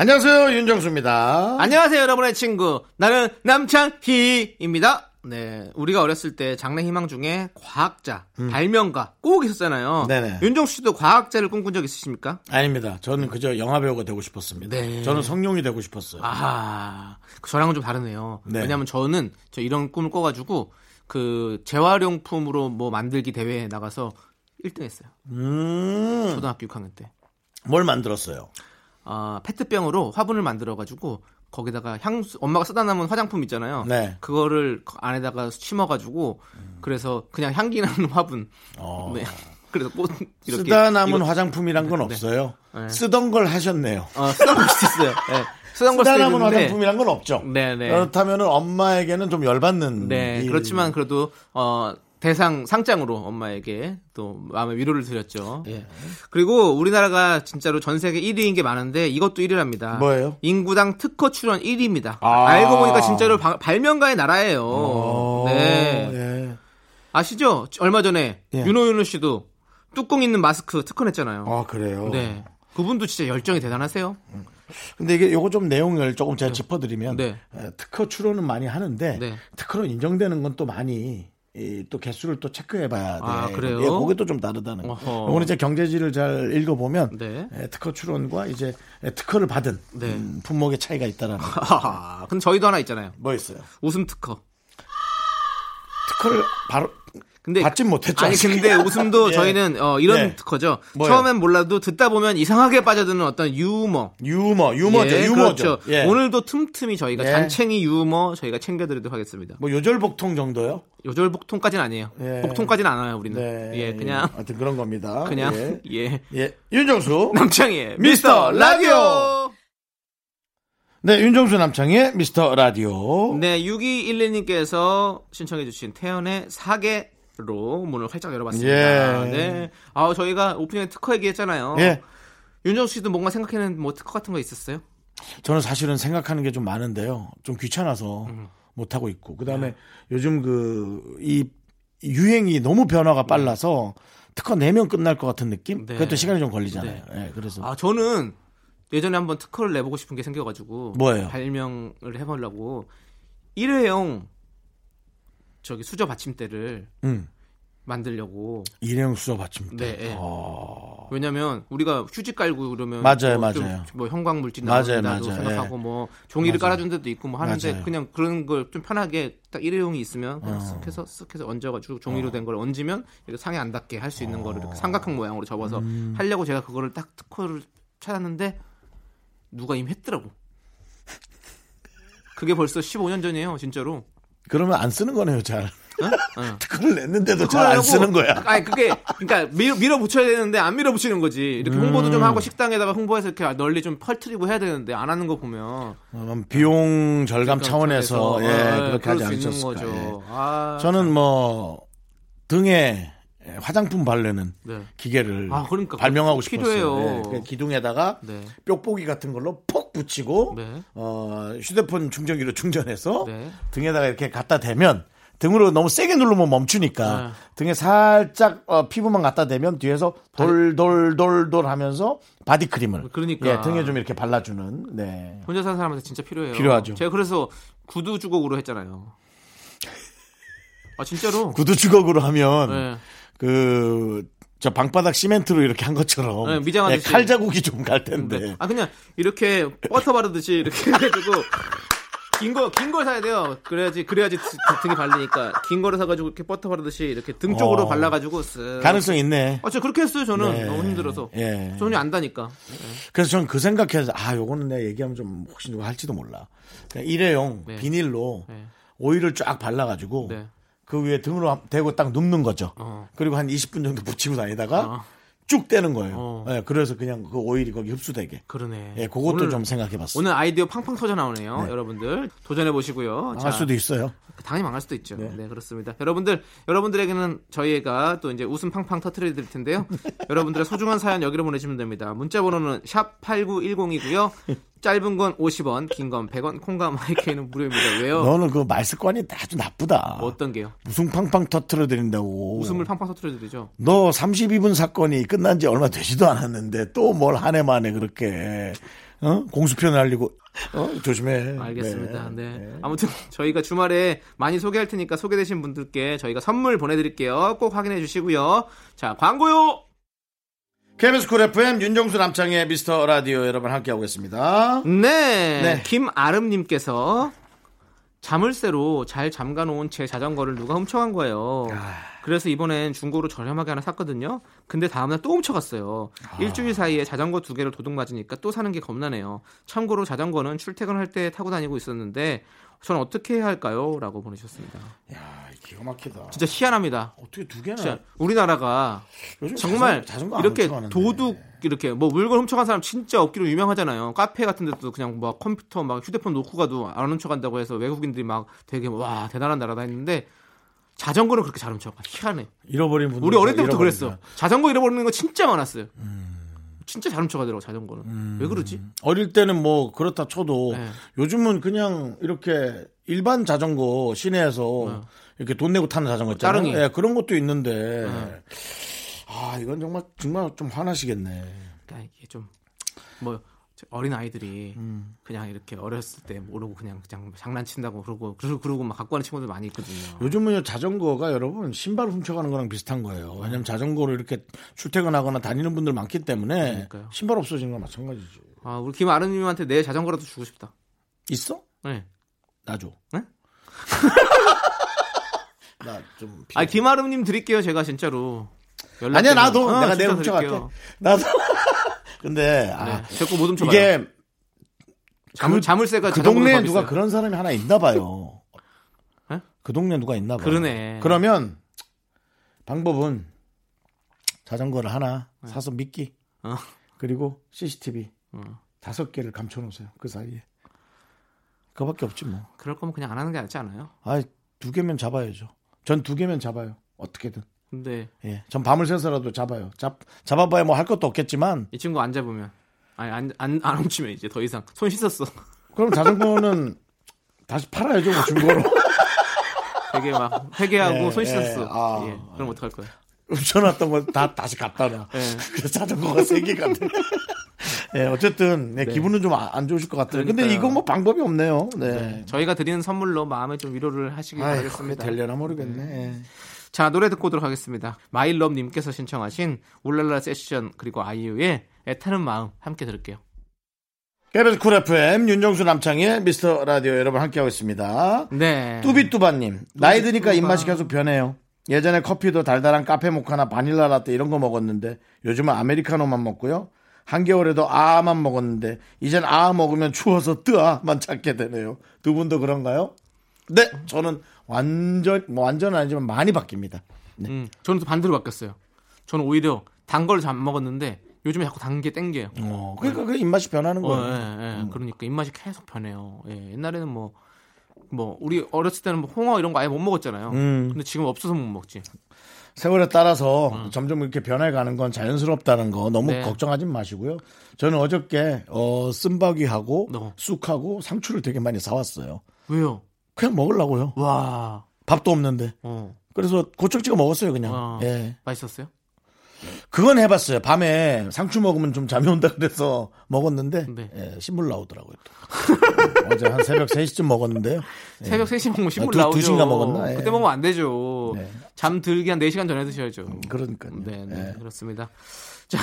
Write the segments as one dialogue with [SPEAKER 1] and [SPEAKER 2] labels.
[SPEAKER 1] 안녕하세요 윤정수입니다.
[SPEAKER 2] 안녕하세요, 여러분의 친구. 나는 남창희입니다. 네. 우리가 어렸을 때 장래 희망 중에 과학자, 발명가 꼭 있었잖아요.
[SPEAKER 1] 음. 네네.
[SPEAKER 2] 윤정수 씨도 과학자를 꿈꾼 적 있으십니까?
[SPEAKER 1] 아닙니다. 저는 그저 영화 배우가 되고 싶었습니다.
[SPEAKER 2] 네.
[SPEAKER 1] 저는 성룡이 되고 싶었어요.
[SPEAKER 2] 아, 저랑은 좀 다르네요.
[SPEAKER 1] 네.
[SPEAKER 2] 왜냐면 저는 저 이런 꿈을 꿔가지고 그 재활용품으로 뭐 만들기 대회에 나가서 1등 했어요.
[SPEAKER 1] 음,
[SPEAKER 2] 초등학교 6학년 때.
[SPEAKER 1] 뭘 만들었어요?
[SPEAKER 2] 아, 페트병으로 화분을 만들어가지고 거기다가 향수, 엄마가 쓰다 남은 화장품 있잖아요.
[SPEAKER 1] 네.
[SPEAKER 2] 그거를 그 안에다가 심어가지고 그래서 그냥 향기 나는 화분.
[SPEAKER 1] 어.
[SPEAKER 2] 네. 그래서 꽃 이렇게
[SPEAKER 1] 쓰다 남은
[SPEAKER 2] 이거-
[SPEAKER 1] 화장품이란 건 없어요.
[SPEAKER 2] 네.
[SPEAKER 1] 쓰던 걸 하셨네요.
[SPEAKER 2] 어, 쓰던 걸 있어요. 네. 쓰던 걸
[SPEAKER 1] 쓰다 남은 화장품이란 건 없죠.
[SPEAKER 2] 네네.
[SPEAKER 1] 그렇다면 엄마에게는 좀 열받는.
[SPEAKER 2] 네,
[SPEAKER 1] 일.
[SPEAKER 2] 그렇지만 그래도 어 대상 상장으로 엄마에게 또 마음의 위로를 드렸죠. 예. 그리고 우리나라가 진짜로 전 세계 1위인 게 많은데 이것도 1위랍니다.
[SPEAKER 1] 뭐예요?
[SPEAKER 2] 인구당 특허 출원 1위입니다.
[SPEAKER 1] 아.
[SPEAKER 2] 알고 보니까 진짜로 바- 발명가의 나라예요.
[SPEAKER 1] 어,
[SPEAKER 2] 네.
[SPEAKER 1] 예.
[SPEAKER 2] 아시죠? 얼마 전에
[SPEAKER 1] 예.
[SPEAKER 2] 윤호윤호 씨도 뚜껑 있는 마스크 특허 냈잖아요.
[SPEAKER 1] 아, 그래요?
[SPEAKER 2] 네. 그분도 진짜 열정이 대단하세요.
[SPEAKER 1] 근데 이게 요거 좀 내용을 조금 제가 짚어드리면
[SPEAKER 2] 네.
[SPEAKER 1] 에, 특허 출원은 많이 하는데
[SPEAKER 2] 네.
[SPEAKER 1] 특허로 인정되는 건 또 많이 이, 또 개수를 또 체크해봐야 돼.
[SPEAKER 2] 아, 그래요?
[SPEAKER 1] 예, 그게 또 좀 다르다는 거. 요거는 이제 경제지를 잘 읽어보면
[SPEAKER 2] 네.
[SPEAKER 1] 에, 특허 출원과 이제 에, 특허를 받은
[SPEAKER 2] 네.
[SPEAKER 1] 음, 품목의 차이가 있다라는 거.
[SPEAKER 2] 하하. 근데 저희도 하나 있잖아요.
[SPEAKER 1] 뭐 있어요?
[SPEAKER 2] 웃음 특허.
[SPEAKER 1] 특허를 바로
[SPEAKER 2] 근데
[SPEAKER 1] 받진 못했죠.
[SPEAKER 2] 아니. 근데 웃음도
[SPEAKER 1] 예.
[SPEAKER 2] 저희는 어, 이런
[SPEAKER 1] 네.
[SPEAKER 2] 특허죠.
[SPEAKER 1] 뭐예요?
[SPEAKER 2] 처음엔 몰라도 듣다 보면 이상하게 빠져드는 어떤 유머.
[SPEAKER 1] 유머, 유머죠,
[SPEAKER 2] 예,
[SPEAKER 1] 유머죠.
[SPEAKER 2] 그렇죠.
[SPEAKER 1] 예.
[SPEAKER 2] 오늘도 틈틈이 저희가
[SPEAKER 1] 예.
[SPEAKER 2] 잔챙이 유머 저희가 챙겨드리도록 하겠습니다.
[SPEAKER 1] 뭐 요절복통 정도요?
[SPEAKER 2] 요절 복통까지는 아니에요.
[SPEAKER 1] 예.
[SPEAKER 2] 복통까지는 안 와요 우리는.
[SPEAKER 1] 네.
[SPEAKER 2] 예, 그냥
[SPEAKER 1] 하여튼 그런 겁니다.
[SPEAKER 2] 그냥
[SPEAKER 1] 예.
[SPEAKER 2] 예.
[SPEAKER 1] 예. 윤정수.
[SPEAKER 2] 남창희의
[SPEAKER 1] 미스터
[SPEAKER 2] 미스터 라디오.
[SPEAKER 1] 네, 윤정수 남창의 미스터 라디오.
[SPEAKER 2] 네, 6212님께서 신청해주신 태연의 사계 로 문을 활짝 열어봤습니다.
[SPEAKER 1] 예.
[SPEAKER 2] 네. 아, 저희가 오프닝에 특허 얘기했잖아요.
[SPEAKER 1] 예.
[SPEAKER 2] 윤정수 씨도 뭔가 생각해낸 뭐 특허 같은 거 있었어요?
[SPEAKER 1] 저는 사실은 생각하는 게 좀 많은데요. 좀 귀찮아서
[SPEAKER 2] 음.
[SPEAKER 1] 못 하고 있고.
[SPEAKER 2] 네.
[SPEAKER 1] 그다음에 요즘 그 이 유행이 너무 변화가 빨라서 특허 내면 끝날 것 같은 느낌?
[SPEAKER 2] 네.
[SPEAKER 1] 그것도 시간이 좀 걸리잖아요. 예, 그래서
[SPEAKER 2] 아, 저는 예전에 한번 특허를 내보고 싶은 게 생겨가지고.
[SPEAKER 1] 뭐예요?
[SPEAKER 2] 발명을 해보려고 일회용 저기 수저 받침대를
[SPEAKER 1] 음.
[SPEAKER 2] 만들려고.
[SPEAKER 1] 일회용 수저 받침.
[SPEAKER 2] 네. 예.
[SPEAKER 1] 어.
[SPEAKER 2] 왜냐면 우리가 휴지 깔고 그러면
[SPEAKER 1] 맞아요,
[SPEAKER 2] 뭐, 좀
[SPEAKER 1] 맞아요.
[SPEAKER 2] 뭐 형광 물질 나온다고. 생각하고
[SPEAKER 1] 예.
[SPEAKER 2] 뭐 종이를
[SPEAKER 1] 맞아요.
[SPEAKER 2] 깔아준 데도 있고 뭐 하는데
[SPEAKER 1] 맞아요.
[SPEAKER 2] 그냥 그런 걸 좀 편하게 딱 일회용이 있으면 그냥
[SPEAKER 1] 어.
[SPEAKER 2] 쓱 해서 쓱 해서 얹어가지고 종이로 된 걸 얹으면 이렇게 상에 안 닿게 할 수 있는 거를 이렇게 삼각형 모양으로 접어서
[SPEAKER 1] 음.
[SPEAKER 2] 하려고 제가 그거를 딱 특허를 찾았는데 누가 이미 했더라고. 그게 벌써 15년 전이에요, 진짜로.
[SPEAKER 1] 그러면 안 쓰는 거네요, 잘.
[SPEAKER 2] 어.
[SPEAKER 1] 특허를 냈는데도
[SPEAKER 2] 그걸
[SPEAKER 1] 잘안
[SPEAKER 2] 하려고-
[SPEAKER 1] 쓰는 거야.
[SPEAKER 2] 아니 그게 그러니까 밀어, 밀어붙여야 되는데 안 밀어붙이는 거지. 이렇게 홍보도
[SPEAKER 1] 음.
[SPEAKER 2] 좀 하고 식당에다가 홍보해서 이렇게 널리 좀 펼트리고 해야 되는데 안 하는 거 보면
[SPEAKER 1] 어, 비용 절감
[SPEAKER 2] 그러니까
[SPEAKER 1] 차원에서
[SPEAKER 2] 그래서,
[SPEAKER 1] 예,
[SPEAKER 2] 어,
[SPEAKER 1] 그렇게 하지 않으셨을까. 예.
[SPEAKER 2] 거죠. 아,
[SPEAKER 1] 저는 뭐 등에 화장품 바르는
[SPEAKER 2] 네.
[SPEAKER 1] 기계를
[SPEAKER 2] 아, 그러니까
[SPEAKER 1] 발명하고 싶었어요. 예, 그 기둥에다가
[SPEAKER 2] 네.
[SPEAKER 1] 뾱뽁이 같은 걸로 퍽 붙이고
[SPEAKER 2] 네.
[SPEAKER 1] 어, 휴대폰 충전기로 충전해서
[SPEAKER 2] 네.
[SPEAKER 1] 등에다가 이렇게 갖다 대면 등으로 너무 세게 누르면 멈추니까
[SPEAKER 2] 네.
[SPEAKER 1] 등에 살짝 어, 피부만 갖다 대면 뒤에서 돌돌돌돌 하면서 바디크림을
[SPEAKER 2] 그러니까.
[SPEAKER 1] 예, 등에 좀 이렇게 발라주는 네.
[SPEAKER 2] 혼자 사는 사람한테 진짜 필요해요.
[SPEAKER 1] 필요하죠.
[SPEAKER 2] 제가 그래서 구두 주걱으로 했잖아요. 아 진짜로.
[SPEAKER 1] 구두 주걱으로 하면
[SPEAKER 2] 네.
[SPEAKER 1] 그, 저 방바닥 시멘트로 이렇게 한 것처럼.
[SPEAKER 2] 네, 미장하듯이.
[SPEAKER 1] 칼 자국이 좀 갈 텐데.
[SPEAKER 2] 네. 아 그냥 이렇게 버터 바르듯이 이렇게 해가지고 긴 거 긴 걸 사야 돼요. 그래야지 그래야지 드- 등에 발리니까 긴 거를 사가지고 이렇게 버터 바르듯이 이렇게 등 쪽으로
[SPEAKER 1] 어.
[SPEAKER 2] 발라가지고 쓱.
[SPEAKER 1] 가능성 있네.
[SPEAKER 2] 아, 저 그렇게 했어요. 저는
[SPEAKER 1] 네.
[SPEAKER 2] 너무 힘들어서.
[SPEAKER 1] 예.
[SPEAKER 2] 손이 안 다니까.
[SPEAKER 1] 그래서 저는 그 생각해서, 아, 요거는 내가 얘기하면 좀 혹시 누가 할지도 몰라. 그냥 일회용
[SPEAKER 2] 네.
[SPEAKER 1] 비닐로
[SPEAKER 2] 네.
[SPEAKER 1] 오일을 쫙 발라가지고
[SPEAKER 2] 네.
[SPEAKER 1] 그 위에 등으로 대고 딱 눕는 거죠.
[SPEAKER 2] 어.
[SPEAKER 1] 그리고 한 20분 정도 붙이고 다니다가
[SPEAKER 2] 어.
[SPEAKER 1] 쭉 떼는 거예요.
[SPEAKER 2] 어.
[SPEAKER 1] 예, 그래서 그냥 그 오일이 거기 흡수되게.
[SPEAKER 2] 그러네.
[SPEAKER 1] 예, 그것도
[SPEAKER 2] 오늘-
[SPEAKER 1] 좀 생각해봤어요.
[SPEAKER 2] 오늘 아이디어 팡팡 터져 나오네요. 여러분들 도전해 보시고요.
[SPEAKER 1] 할 수도 있어요.
[SPEAKER 2] 당연히 망할 수도 있죠. 네.
[SPEAKER 1] 네.
[SPEAKER 2] 그렇습니다. 여러분들, 여러분들에게는 저희가 또 이제 웃음 팡팡 터트려 드릴 텐데요. 여러분들의 소중한 사연 여기로 보내주시면 됩니다. 문자 번호는 샵 8910이고요. 짧은 건 50원, 긴 건 100원, 콩과 마이크는 무료입니다. 왜요?
[SPEAKER 1] 너는 그 말 습관이 아주 나쁘다.
[SPEAKER 2] 뭐 어떤 게요?
[SPEAKER 1] 웃음 팡팡 터트려 드린다고.
[SPEAKER 2] 웃음을 팡팡 터트려 드리죠.
[SPEAKER 1] 너 32분 사건이 끝난 지 얼마 되지도 않았는데 또 뭘 한 해 만에 그렇게 어? 공수표를 날리고 어? 조심해.
[SPEAKER 2] 알겠습니다. 네. 아무튼 저희가 주말에 많이 소개할 테니까 소개되신 분들께 저희가 선물 보내드릴게요. 꼭 확인해 주시고요. 자, 광고요!
[SPEAKER 1] KBS 쿨 FM 윤정수 남창희의 미스터 라디오 여러분 함께하고 있습니다.
[SPEAKER 2] 네.
[SPEAKER 1] 네.
[SPEAKER 2] 김아름님께서 자물쇠로 잘 잠가놓은 제 자전거를 누가 훔쳐간 거예요. 그래서 이번엔 중고로 저렴하게 하나 샀거든요. 근데 다음날 또 훔쳐갔어요. 일주일 사이에 자전거 두 개를 도둑 맞으니까 또 사는 게 겁나네요. 참고로 자전거는 출퇴근할 때 타고 다니고 있었는데 저는 어떻게 해야 할까요? 라고 보내셨습니다.
[SPEAKER 1] 야, 기가 막히다.
[SPEAKER 2] 진짜 희한합니다.
[SPEAKER 1] 어떻게 두 개나?
[SPEAKER 2] 진짜 우리나라가
[SPEAKER 1] 요즘
[SPEAKER 2] 정말
[SPEAKER 1] 안
[SPEAKER 2] 이렇게. 도둑 이렇게 뭐 물건 훔쳐간 사람 진짜 없기로 유명하잖아요. 카페 같은 데도 그냥 막 컴퓨터 막 휴대폰 놓고 가도 안 훔쳐간다고 해서 외국인들이 막 되게 와 대단한 나라다 했는데 자전거는 그렇게 잘 훔쳐가. 희한해.
[SPEAKER 1] 잃어버린 분들
[SPEAKER 2] 우리 어릴 때부터. 그랬어. 자전거 잃어버리는 거 진짜 많았어요.
[SPEAKER 1] 음.
[SPEAKER 2] 진짜 잘 훔쳐가더라고 자전거는. 왜 그러지?
[SPEAKER 1] 어릴 때는 뭐 그렇다 쳐도
[SPEAKER 2] 네.
[SPEAKER 1] 요즘은 그냥 이렇게 일반 자전거 시내에서 이렇게 돈 내고 타는 자전거 있잖아요.
[SPEAKER 2] 네. 따릉이.
[SPEAKER 1] 예, 그런 것도 있는데 아 이건 정말 정말 좀 화나시겠네.
[SPEAKER 2] 그러니까 이게 좀뭐 어린 아이들이 그냥 이렇게 어렸을 때 모르고 그냥 그냥 장난친다고 그러고 그러고 그러고 막 갖고 가는 친구들 많이 있거든요.
[SPEAKER 1] 요즘은 자전거가 여러분 신발 훔쳐가는 거랑 비슷한 거예요. 왜냐면 자전거로 이렇게 출퇴근하거나 다니는 분들 많기 때문에
[SPEAKER 2] 그러니까요.
[SPEAKER 1] 신발 없어지는 건 마찬가지지.
[SPEAKER 2] 아 우리 김아르님한테 내 자전거라도 주고 싶다.
[SPEAKER 1] 있어?
[SPEAKER 2] 네.
[SPEAKER 1] 나 줘.
[SPEAKER 2] 네?
[SPEAKER 1] 나좀
[SPEAKER 2] 아 김아름님 드릴게요 제가 진짜로.
[SPEAKER 1] 아니야. 나도
[SPEAKER 2] 어,
[SPEAKER 1] 내가 내가 훔쳐갈게. 나도. 근데 아,
[SPEAKER 2] 네. 제거 못.
[SPEAKER 1] 이게
[SPEAKER 2] 자물, 자물쇠가
[SPEAKER 1] 그
[SPEAKER 2] 자전거보다
[SPEAKER 1] 동네에
[SPEAKER 2] 더
[SPEAKER 1] 누가. 그런 사람이 하나 있나 봐요.
[SPEAKER 2] 에?
[SPEAKER 1] 그 동네 누가 있나 봐요.
[SPEAKER 2] 그러네.
[SPEAKER 1] 그러면 방법은 자전거를 하나 사서 미끼
[SPEAKER 2] 어.
[SPEAKER 1] 그리고 CCTV
[SPEAKER 2] 어.
[SPEAKER 1] 다섯 개를 감춰놓으세요. 그 사이에. 그거밖에 없지 뭐.
[SPEAKER 2] 그럴 거면 그냥 안 하는 게 낫지 않아요?
[SPEAKER 1] 아, 두 개면 잡아야죠. 전 두 개면 잡아요. 어떻게든.
[SPEAKER 2] 근데
[SPEAKER 1] 예. 전 밤을 새서라도 잡아요. 잡 잡아봐야 뭐 할 것도 없겠지만
[SPEAKER 2] 이 친구 안 잡으면 아니 안 안 안 훔치면 이제 더 이상 손 씻었어.
[SPEAKER 1] 그럼 자전거는 다시 팔아야죠. 뭐 중고로.
[SPEAKER 2] 되게 막 회개하고
[SPEAKER 1] 예,
[SPEAKER 2] 손
[SPEAKER 1] 예.
[SPEAKER 2] 씻었어.
[SPEAKER 1] 아.
[SPEAKER 2] 예. 그럼 어떡할 거야?
[SPEAKER 1] 훔쳐놨던 거다 다시 갖다 놔.
[SPEAKER 2] 예.
[SPEAKER 1] 그래서 자전거가 세 개가 돼. 예, 어쨌든 네,
[SPEAKER 2] 네.
[SPEAKER 1] 기분은 좀 안 좋으실 것 같아요. 근데
[SPEAKER 2] 그러니까요.
[SPEAKER 1] 이거 뭐 방법이 없네요. 네.
[SPEAKER 2] 저희가 드리는 선물로 마음에 좀 위로를 하시길 바라겠습니다.
[SPEAKER 1] 될려나 모르겠네. 예.
[SPEAKER 2] 자 노래 듣고 오도록 하겠습니다. 마일럽님께서 신청하신 울랄라 세션 그리고 아이유의 애타는 마음 함께 들을게요.
[SPEAKER 1] KBS 쿨 FM 윤정수 남창희의 미스터 라디오 여러분 함께하고 있습니다.
[SPEAKER 2] 네.
[SPEAKER 1] 뚜비뚜바님 나이 드니까. 입맛이 계속 변해요. 예전에 커피도 달달한 카페 모카나 바닐라 라떼 이런 거 먹었는데 요즘은 아메리카노만 먹고요. 한겨울에도 아만 먹었는데 이젠 아 먹으면 추워서 뜨아만 찾게 되네요. 두 분도 그런가요? 네, 저는 완전 뭐 완전은 아니지만 많이 바뀝니다.
[SPEAKER 2] 음, 저는 또 반대로 바뀌었어요. 저는 오히려 단 걸잘 먹었는데 요즘에 자꾸 단 게 땡겨요.
[SPEAKER 1] 어, 그러니까 그 입맛이 변하는
[SPEAKER 2] 어,
[SPEAKER 1] 거예요.
[SPEAKER 2] 예, 예. 그러니까 입맛이 계속 변해요. 예, 옛날에는 뭐, 뭐, 우리 어렸을 때는 뭐 홍어 이런 거 아예 못 먹었잖아요.
[SPEAKER 1] 음.
[SPEAKER 2] 근데 지금 없어서 못 먹지.
[SPEAKER 1] 세월에 따라서 점점 이렇게 변해가는 건 자연스럽다는 거 너무
[SPEAKER 2] 네.
[SPEAKER 1] 걱정하지 마시고요. 저는 어저께 어, 쓴바귀하고
[SPEAKER 2] 어.
[SPEAKER 1] 쑥하고 상추를 되게 많이 사왔어요.
[SPEAKER 2] 왜요?
[SPEAKER 1] 그냥 먹으려고요.
[SPEAKER 2] 와,
[SPEAKER 1] 밥도 없는데.
[SPEAKER 2] 어,
[SPEAKER 1] 그래서 고척 찍어 먹었어요, 그냥.
[SPEAKER 2] 어.
[SPEAKER 1] 예.
[SPEAKER 2] 맛있었어요?
[SPEAKER 1] 그건 해봤어요. 밤에 상추 먹으면 좀 잠이 온다 그래서 먹었는데
[SPEAKER 2] 네.
[SPEAKER 1] 예, 신물 나오더라고요. 또. 어제 한 새벽 3시쯤 먹었는데
[SPEAKER 2] 새벽 3시 먹으면 신물
[SPEAKER 1] 두-
[SPEAKER 2] 나오죠.
[SPEAKER 1] 두 시인가 먹었나? 예.
[SPEAKER 2] 그때 먹으면 안 되죠.
[SPEAKER 1] 네.
[SPEAKER 2] 잠 들기 한 4시간 전에 드셔야죠.
[SPEAKER 1] 그러니까요.
[SPEAKER 2] 네, 네,
[SPEAKER 1] 예.
[SPEAKER 2] 그렇습니다. 자,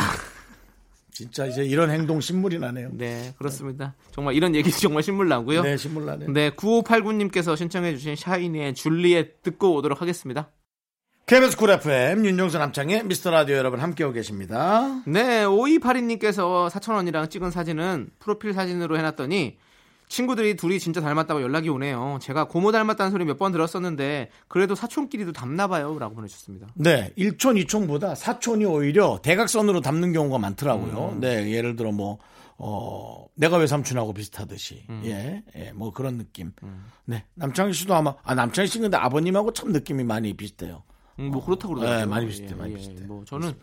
[SPEAKER 1] 진짜 이제 이런 행동 신물이 나네요.
[SPEAKER 2] 네, 그렇습니다. 정말 이런 얘기 정말 신물 나고요.
[SPEAKER 1] 네, 신물 나네요.
[SPEAKER 2] 네, 9589님께서 신청해주신 샤이니의 줄리엣 듣고 오도록 하겠습니다.
[SPEAKER 1] KBS 쿨 FM 윤정수 남창희의 미스터 라디오 여러분 함께하고 계십니다.
[SPEAKER 2] 네, 5282님께서 사촌 언니랑 찍은 사진은 프로필 사진으로 해놨더니 친구들이 둘이 진짜 닮았다고 연락이 오네요. 제가 고모 닮았다는 소리 몇 번 들었었는데 그래도 사촌끼리도 닮나 봐요라고 보내주셨습니다.
[SPEAKER 1] 네, 1촌, 2촌보다 사촌이 오히려 대각선으로 담는 경우가 많더라고요. 네, 예를 들어 뭐, 어, 내가 왜 삼촌하고 비슷하듯이. 예, 예, 뭐 그런 느낌. 네, 남창희 씨도 아마, 아, 남창희 씨 근데 아버님하고 참 느낌이 많이 비슷해요.
[SPEAKER 2] 음, 뭐 그렇다고 그러더라고요.
[SPEAKER 1] 네, 많이 비슷해, 많이 비슷해.
[SPEAKER 2] 뭐 저는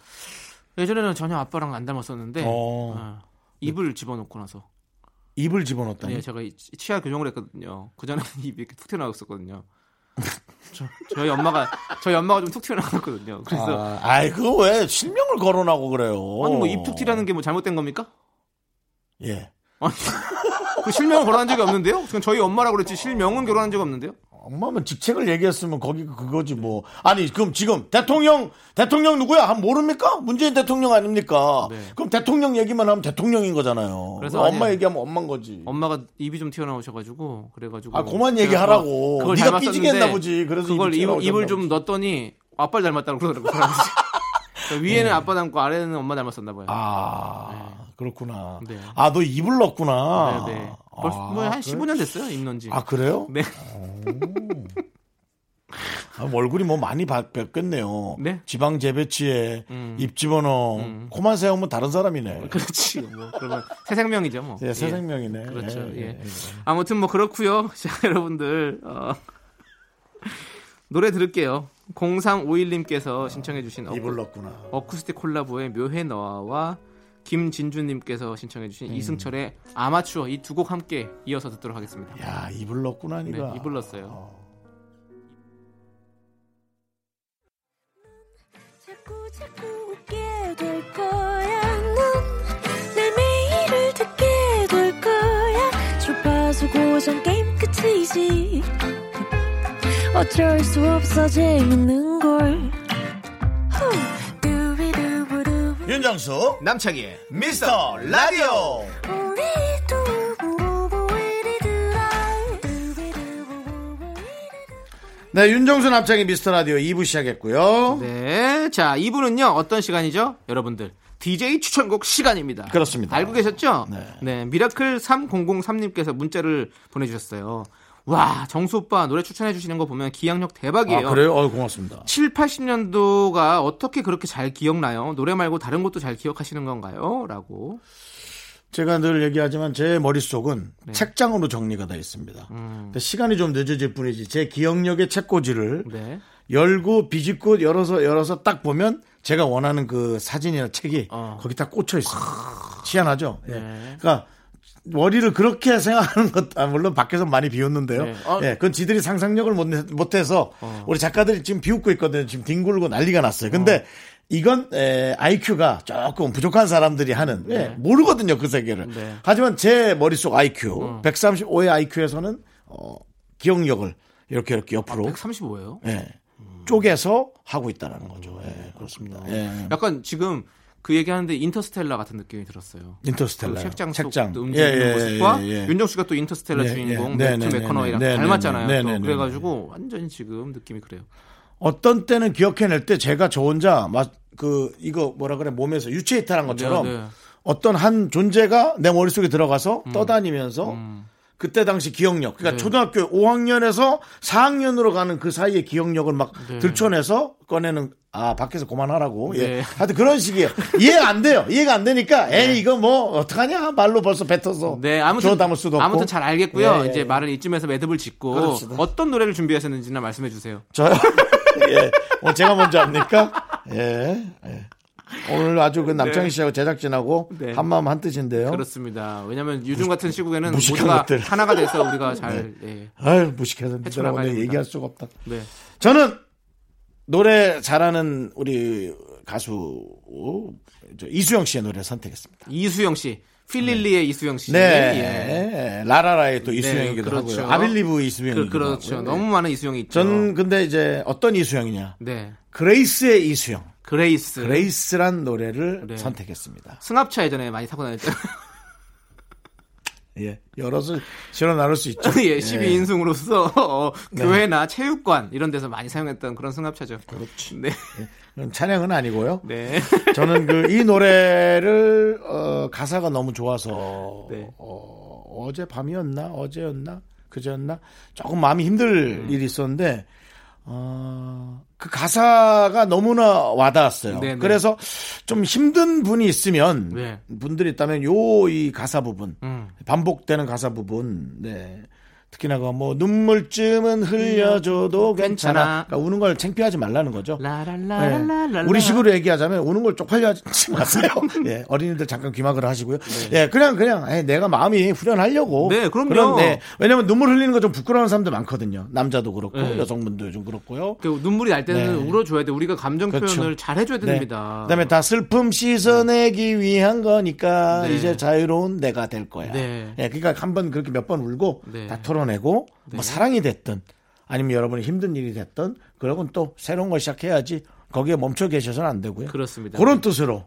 [SPEAKER 2] 예전에는 전혀 아빠랑 안 닮았었는데
[SPEAKER 1] 어.
[SPEAKER 2] 아, 입을 집어넣고 나서
[SPEAKER 1] 입을 집어넣었다니.
[SPEAKER 2] 네, 제가 이- 치아 교정을 했거든요. 그 전에는 입이 이렇게 툭 튀어나왔었거든요. 저, 저희 엄마가 저희 엄마가 좀 툭 튀어나왔거든요. 그래서
[SPEAKER 1] 아, 아이, 그거 왜 실명을 거론하고 그래요?
[SPEAKER 2] 아니 뭐 입 툭 튀라는 게 뭐 잘못된 겁니까?
[SPEAKER 1] 예.
[SPEAKER 2] 아니, 그 실명을 거론한 적이 없는데요? 그냥 저희 엄마라고 그랬지 실명은 결혼한 적이 없는데요?
[SPEAKER 1] 엄마면 직책을 얘기했으면 거기 그거지 뭐. 아니 그럼 지금 대통령 대통령 누구야? 한 모릅니까? 문재인 대통령 아닙니까?
[SPEAKER 2] 네.
[SPEAKER 1] 그럼 대통령 얘기만 하면 대통령인 거잖아요.
[SPEAKER 2] 그래서
[SPEAKER 1] 엄마
[SPEAKER 2] 아니에요.
[SPEAKER 1] 얘기하면 엄마인 거지.
[SPEAKER 2] 엄마가 입이 좀 튀어나오셔가지고 그래가지고
[SPEAKER 1] 아 그만
[SPEAKER 2] 제가
[SPEAKER 1] 얘기하라고.
[SPEAKER 2] 그걸
[SPEAKER 1] 네가 삐지겠나 보지. 그래서
[SPEAKER 2] 그걸
[SPEAKER 1] 입,
[SPEAKER 2] 입을 좀. 넣었더니 아빠를 닮았다고 그러더라고요. 그러니까 위에는 아빠 닮고 아래는 엄마 닮았었나 봐요.
[SPEAKER 1] 아 그렇구나.
[SPEAKER 2] 네.
[SPEAKER 1] 아너 입을 넣었구나.
[SPEAKER 2] 네, 네. 벌써
[SPEAKER 1] 아,
[SPEAKER 2] 뭐한
[SPEAKER 1] 그래?
[SPEAKER 2] 15년 됐어요, 입 넣은 지.
[SPEAKER 1] 아 그래요?
[SPEAKER 2] 네.
[SPEAKER 1] 아, 얼굴이 뭐 많이 바, 뀌었네요
[SPEAKER 2] 네?
[SPEAKER 1] 지방 재배치에
[SPEAKER 2] 음.
[SPEAKER 1] 입 집어넣어. 코만 세우면 다른 사람이네.
[SPEAKER 2] 그렇지. 뭐 그러면 새 생명이죠, 뭐.
[SPEAKER 1] 예, 새
[SPEAKER 2] 예.
[SPEAKER 1] 생명이네.
[SPEAKER 2] 그렇죠.
[SPEAKER 1] 예,
[SPEAKER 2] 예.
[SPEAKER 1] 예, 예.
[SPEAKER 2] 아무튼 뭐 그렇고요. 자, 여러분들 어, 노래 들을게요. 0351님께서 신청해 주신
[SPEAKER 1] 입을 넣었구나.
[SPEAKER 2] 어쿠스틱 콜라보의 묘해 너와와 김진주님께서 신청해 주신
[SPEAKER 1] 음.
[SPEAKER 2] 이승철의 아마추어 이 두 곡 함께 이어서 듣도록 하겠습니다.
[SPEAKER 1] 야, 넣었구나,
[SPEAKER 2] 네,
[SPEAKER 1] 니가.
[SPEAKER 3] 고정 게임 끝이지. 어쩔 수 없어 재밌는 걸.
[SPEAKER 1] 윤정수,
[SPEAKER 2] 남창희의
[SPEAKER 1] 미스터 라디오. 네, 윤정수 남창희 미스터 라디오 2부 시작했고요.
[SPEAKER 2] 네. 자, 이분은요, 어떤 시간이죠? 여러분들. DJ 추천곡 시간입니다.
[SPEAKER 1] 그렇습니다.
[SPEAKER 2] 알고 계셨죠?
[SPEAKER 1] 네.
[SPEAKER 2] 미라클 3003님께서 문자를 보내주셨어요. 와, 정수 오빠 노래 추천해 주시는 거 보면 기억력 대박이에요.
[SPEAKER 1] 아, 그래요? 어, 고맙습니다.
[SPEAKER 2] 7, 80년도가 어떻게 그렇게 잘 기억나요? 노래 말고 다른 것도 잘 기억하시는 건가요? 라고.
[SPEAKER 1] 제가 늘 얘기하지만 제 머릿속은
[SPEAKER 2] 네.
[SPEAKER 1] 책장으로 정리가 돼 있습니다.
[SPEAKER 2] 음.
[SPEAKER 1] 시간이 좀 늦어질 뿐이지 제 기억력의 책꽂이를
[SPEAKER 2] 네.
[SPEAKER 1] 열고 비집고 열어서 열어서 딱 보면 제가 원하는 그 사진이나 책이
[SPEAKER 2] 어.
[SPEAKER 1] 거기 딱 꽂혀 있어요. 희한하죠? 예.
[SPEAKER 2] 네.
[SPEAKER 1] 그러니까 머리를 그렇게 생각하는 것, 아, 물론 밖에서 많이 비웃는데요.
[SPEAKER 2] 네. 어.
[SPEAKER 1] 예, 그건 지들이 상상력을 못, 내- 못해서 우리 작가들이 지금 비웃고 있거든요. 지금 뒹굴고 난리가 났어요. 근데 이건 에, IQ가 조금 부족한 사람들이 하는 예, 모르거든요 그 세계를.
[SPEAKER 2] 네.
[SPEAKER 1] 하지만 제 머릿속 IQ 135의 IQ에서는 어, 기억력을 이렇게 이렇게 옆으로
[SPEAKER 2] 135예요?
[SPEAKER 1] 예, 쪼개서 하고 있다라는 거죠. 예, 그렇습니다. 예.
[SPEAKER 2] 약간 지금 그 얘기하는데 인터스텔라 같은 느낌이 들었어요.
[SPEAKER 1] 인터스텔라
[SPEAKER 2] 그 책장 속
[SPEAKER 1] 책장
[SPEAKER 2] 움직이는 모습과
[SPEAKER 1] 예, 예.
[SPEAKER 2] 윤정 씨가 또 인터스텔라
[SPEAKER 1] 네,
[SPEAKER 2] 주인공
[SPEAKER 1] 네,
[SPEAKER 2] 매튜
[SPEAKER 1] 네, 네,
[SPEAKER 2] 맥커너이랑
[SPEAKER 1] 네, 네,
[SPEAKER 2] 닮았잖아요.
[SPEAKER 1] 네, 네,
[SPEAKER 2] 또
[SPEAKER 1] 네, 네,
[SPEAKER 2] 그래가지고 완전히 지금 느낌이 그래요.
[SPEAKER 1] 어떤 때는 기억해낼 때 제가 저 혼자 막 그 이거 뭐라 그래 몸에서 유체 이탈한 것처럼. 어떤 한 존재가 내 머릿속에 들어가서 떠다니면서
[SPEAKER 2] 음.
[SPEAKER 1] 그때 당시 기억력 그러니까
[SPEAKER 2] 네.
[SPEAKER 1] 초등학교 5학년에서 4학년으로 가는 그 사이의 기억력을 막
[SPEAKER 2] 네.
[SPEAKER 1] 들춰내서 꺼내는 아 밖에서 그만하라고 예
[SPEAKER 2] 네.
[SPEAKER 1] 하여튼 그런 식이에요 이해가 안 돼요 이해가 안 되니까 에이 이거 뭐 어떡하냐 말로 벌써 뱉어서
[SPEAKER 2] 네, 아무튼
[SPEAKER 1] 담을 수도 없고
[SPEAKER 2] 아무튼 잘 알겠고요.
[SPEAKER 1] 예, 예,
[SPEAKER 2] 이제
[SPEAKER 1] 예.
[SPEAKER 2] 말을 이쯤에서 매듭을 짓고
[SPEAKER 1] 그럽시다.
[SPEAKER 2] 어떤 노래를 준비하셨는지나 말씀해 주세요.
[SPEAKER 1] 저요? 예. 오늘 제가 먼저 합니까? 예. 예. 오늘 아주 그 남창희 씨하고 제작진하고
[SPEAKER 2] 네.
[SPEAKER 1] 한마음 한뜻인데요.
[SPEAKER 2] 그렇습니다. 왜냐하면 요즘 같은 시국에는 모두가
[SPEAKER 1] 것들.
[SPEAKER 2] 하나가 돼서 우리가 잘 예.
[SPEAKER 1] 아유, 무식해서
[SPEAKER 2] 됩니다.
[SPEAKER 1] 얘기할 수가 없다.
[SPEAKER 2] 네.
[SPEAKER 1] 저는 노래 잘하는 우리 가수 저 이수영 씨의 노래 선택했습니다.
[SPEAKER 2] 이수영 씨, 휠릴리의 이수영 씨.
[SPEAKER 1] 네.
[SPEAKER 2] 예.
[SPEAKER 1] 라라라의 또 이수영이기도
[SPEAKER 2] 그렇죠.
[SPEAKER 1] 하고요. I Believe
[SPEAKER 2] 그,
[SPEAKER 1] 이수영이기도
[SPEAKER 2] 그 렇죠.
[SPEAKER 1] 하고요.
[SPEAKER 2] 너무 많은 이수영이 있죠.
[SPEAKER 1] 전 근데 이제 어떤 이수영이냐?
[SPEAKER 2] 네.
[SPEAKER 1] Grace의 이수영. Grace. Grace란 노래를
[SPEAKER 2] 네.
[SPEAKER 1] 선택했습니다.
[SPEAKER 2] 승합차 예전에 많이 타고 다녔죠.
[SPEAKER 1] 예. 열어서 실어 나를 수 있죠.
[SPEAKER 2] 예, 12인승으로서 어, 교회나 체육관 이런 데서 많이 사용했던 그런 승합차죠.
[SPEAKER 1] 그렇지.
[SPEAKER 2] 네.
[SPEAKER 1] 그건 찬양은 아니고요.
[SPEAKER 2] 네.
[SPEAKER 1] 저는 그 이 노래를 어, 가사가 너무 좋아서
[SPEAKER 2] 네.
[SPEAKER 1] 어, 어제 밤이었나 어제였나 그제였나 조금 마음이 힘들 일이 있었는데 어, 그 가사가 너무나 와닿았어요.
[SPEAKER 2] 네네.
[SPEAKER 1] 그래서 좀 힘든 분이 있으면
[SPEAKER 2] 네.
[SPEAKER 1] 분들이 있다면 요 이 가사 부분
[SPEAKER 2] 음.
[SPEAKER 1] 반복되는 가사 부분 네. 특히나 그뭐 눈물쯤은 흘려줘도 괜찮아.
[SPEAKER 2] 괜찮아.
[SPEAKER 1] 그러니까 우는 걸 창피하지 말라는 거죠. 네. 우리 식으로 얘기하자면 우는 걸 쪽팔려 하지 마세요. 예, 어린이들 잠깐 귀마그를 하시고요. 예, 그냥 그냥 에, 내가 마음이 후련하려고.
[SPEAKER 2] 네, 그럼요.
[SPEAKER 1] 그런, 네. 왜냐면 눈물 흘리는 거 좀 부끄러운 사람들 많거든요. 남자도 그렇고
[SPEAKER 2] 네.
[SPEAKER 1] 여성분도 요즘 그렇고요.
[SPEAKER 2] 그 눈물이 날 때는
[SPEAKER 1] 네.
[SPEAKER 2] 울어줘야 돼. 우리가 감정
[SPEAKER 1] 그렇죠.
[SPEAKER 2] 표현을 잘 해줘야
[SPEAKER 1] 네.
[SPEAKER 2] 됩니다.
[SPEAKER 1] 그다음에 다 슬픔 씻어내기 위한 거니까
[SPEAKER 2] 네.
[SPEAKER 1] 이제 자유로운 내가 될 거야.
[SPEAKER 2] 네.
[SPEAKER 1] 예, 그러니까 한 번 그렇게 몇 번 울고
[SPEAKER 2] 네.
[SPEAKER 1] 다 털어내고 뭐 사랑이 됐든 아니면 여러분이 힘든 일이 됐든 그러고는 또 새로운 걸 시작해야지 거기에 멈춰 계셔서는 안 되고요.
[SPEAKER 2] 그렇습니다.
[SPEAKER 1] 그런 뜻으로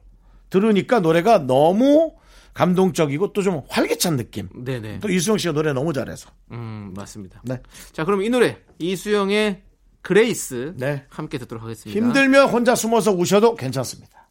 [SPEAKER 1] 들으니까 노래가 너무 감동적이고 또 좀 활기찬 느낌.
[SPEAKER 2] 네네.
[SPEAKER 1] 또 이수영 씨가 노래 너무 잘해서.
[SPEAKER 2] 음 맞습니다.
[SPEAKER 1] 네.
[SPEAKER 2] 자 그럼 이 노래 이수영의 Grace
[SPEAKER 1] 네.
[SPEAKER 2] 함께 듣도록 하겠습니다.
[SPEAKER 1] 힘들면 혼자 숨어서 우셔도 괜찮습니다.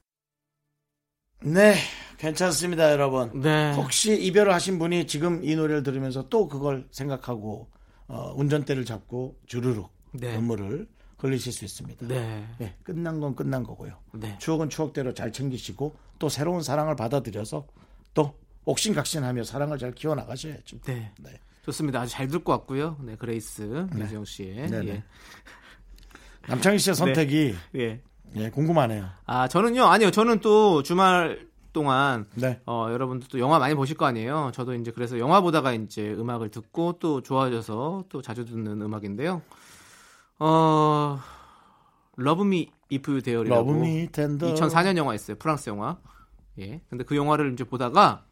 [SPEAKER 1] 네, 괜찮습니다, 여러분.
[SPEAKER 2] 네.
[SPEAKER 1] 혹시 이별을 하신 분이 지금 이 노래를 들으면서 또 그걸 생각하고 어, 운전대를 잡고 주르륵
[SPEAKER 2] 네.
[SPEAKER 1] 눈물을 흘리실 수 있습니다.
[SPEAKER 2] 네.
[SPEAKER 1] 예, 끝난 건 끝난 거고요.
[SPEAKER 2] 네.
[SPEAKER 1] 추억은 추억대로 잘 챙기시고 또 새로운 사랑을 받아들여서 또 옥신각신하며 사랑을 잘 키워 나가셔야죠.
[SPEAKER 2] 네.
[SPEAKER 1] 네.
[SPEAKER 2] 좋습니다. 아주 잘 듣고 왔고요. 네, 그레이스 이수영 씨의
[SPEAKER 1] 네네.
[SPEAKER 2] 예.
[SPEAKER 1] 남창희 씨의 선택이
[SPEAKER 2] 예.
[SPEAKER 1] 예, 궁금하네요.
[SPEAKER 2] 아 저는요 아니요 저는 또 주말 동안
[SPEAKER 1] 네.
[SPEAKER 2] 어, 여러분들 또 영화 많이 보실 거 아니에요. 저도 이제 그래서 영화 보다가 이제 음악을 듣고 또 좋아져서 또 자주 듣는 음악인데요. 어, Love Me
[SPEAKER 1] Tender.
[SPEAKER 2] 2004년 영화였어요. 프랑스 영화. 예. 근데 그 영화를 이제 보다가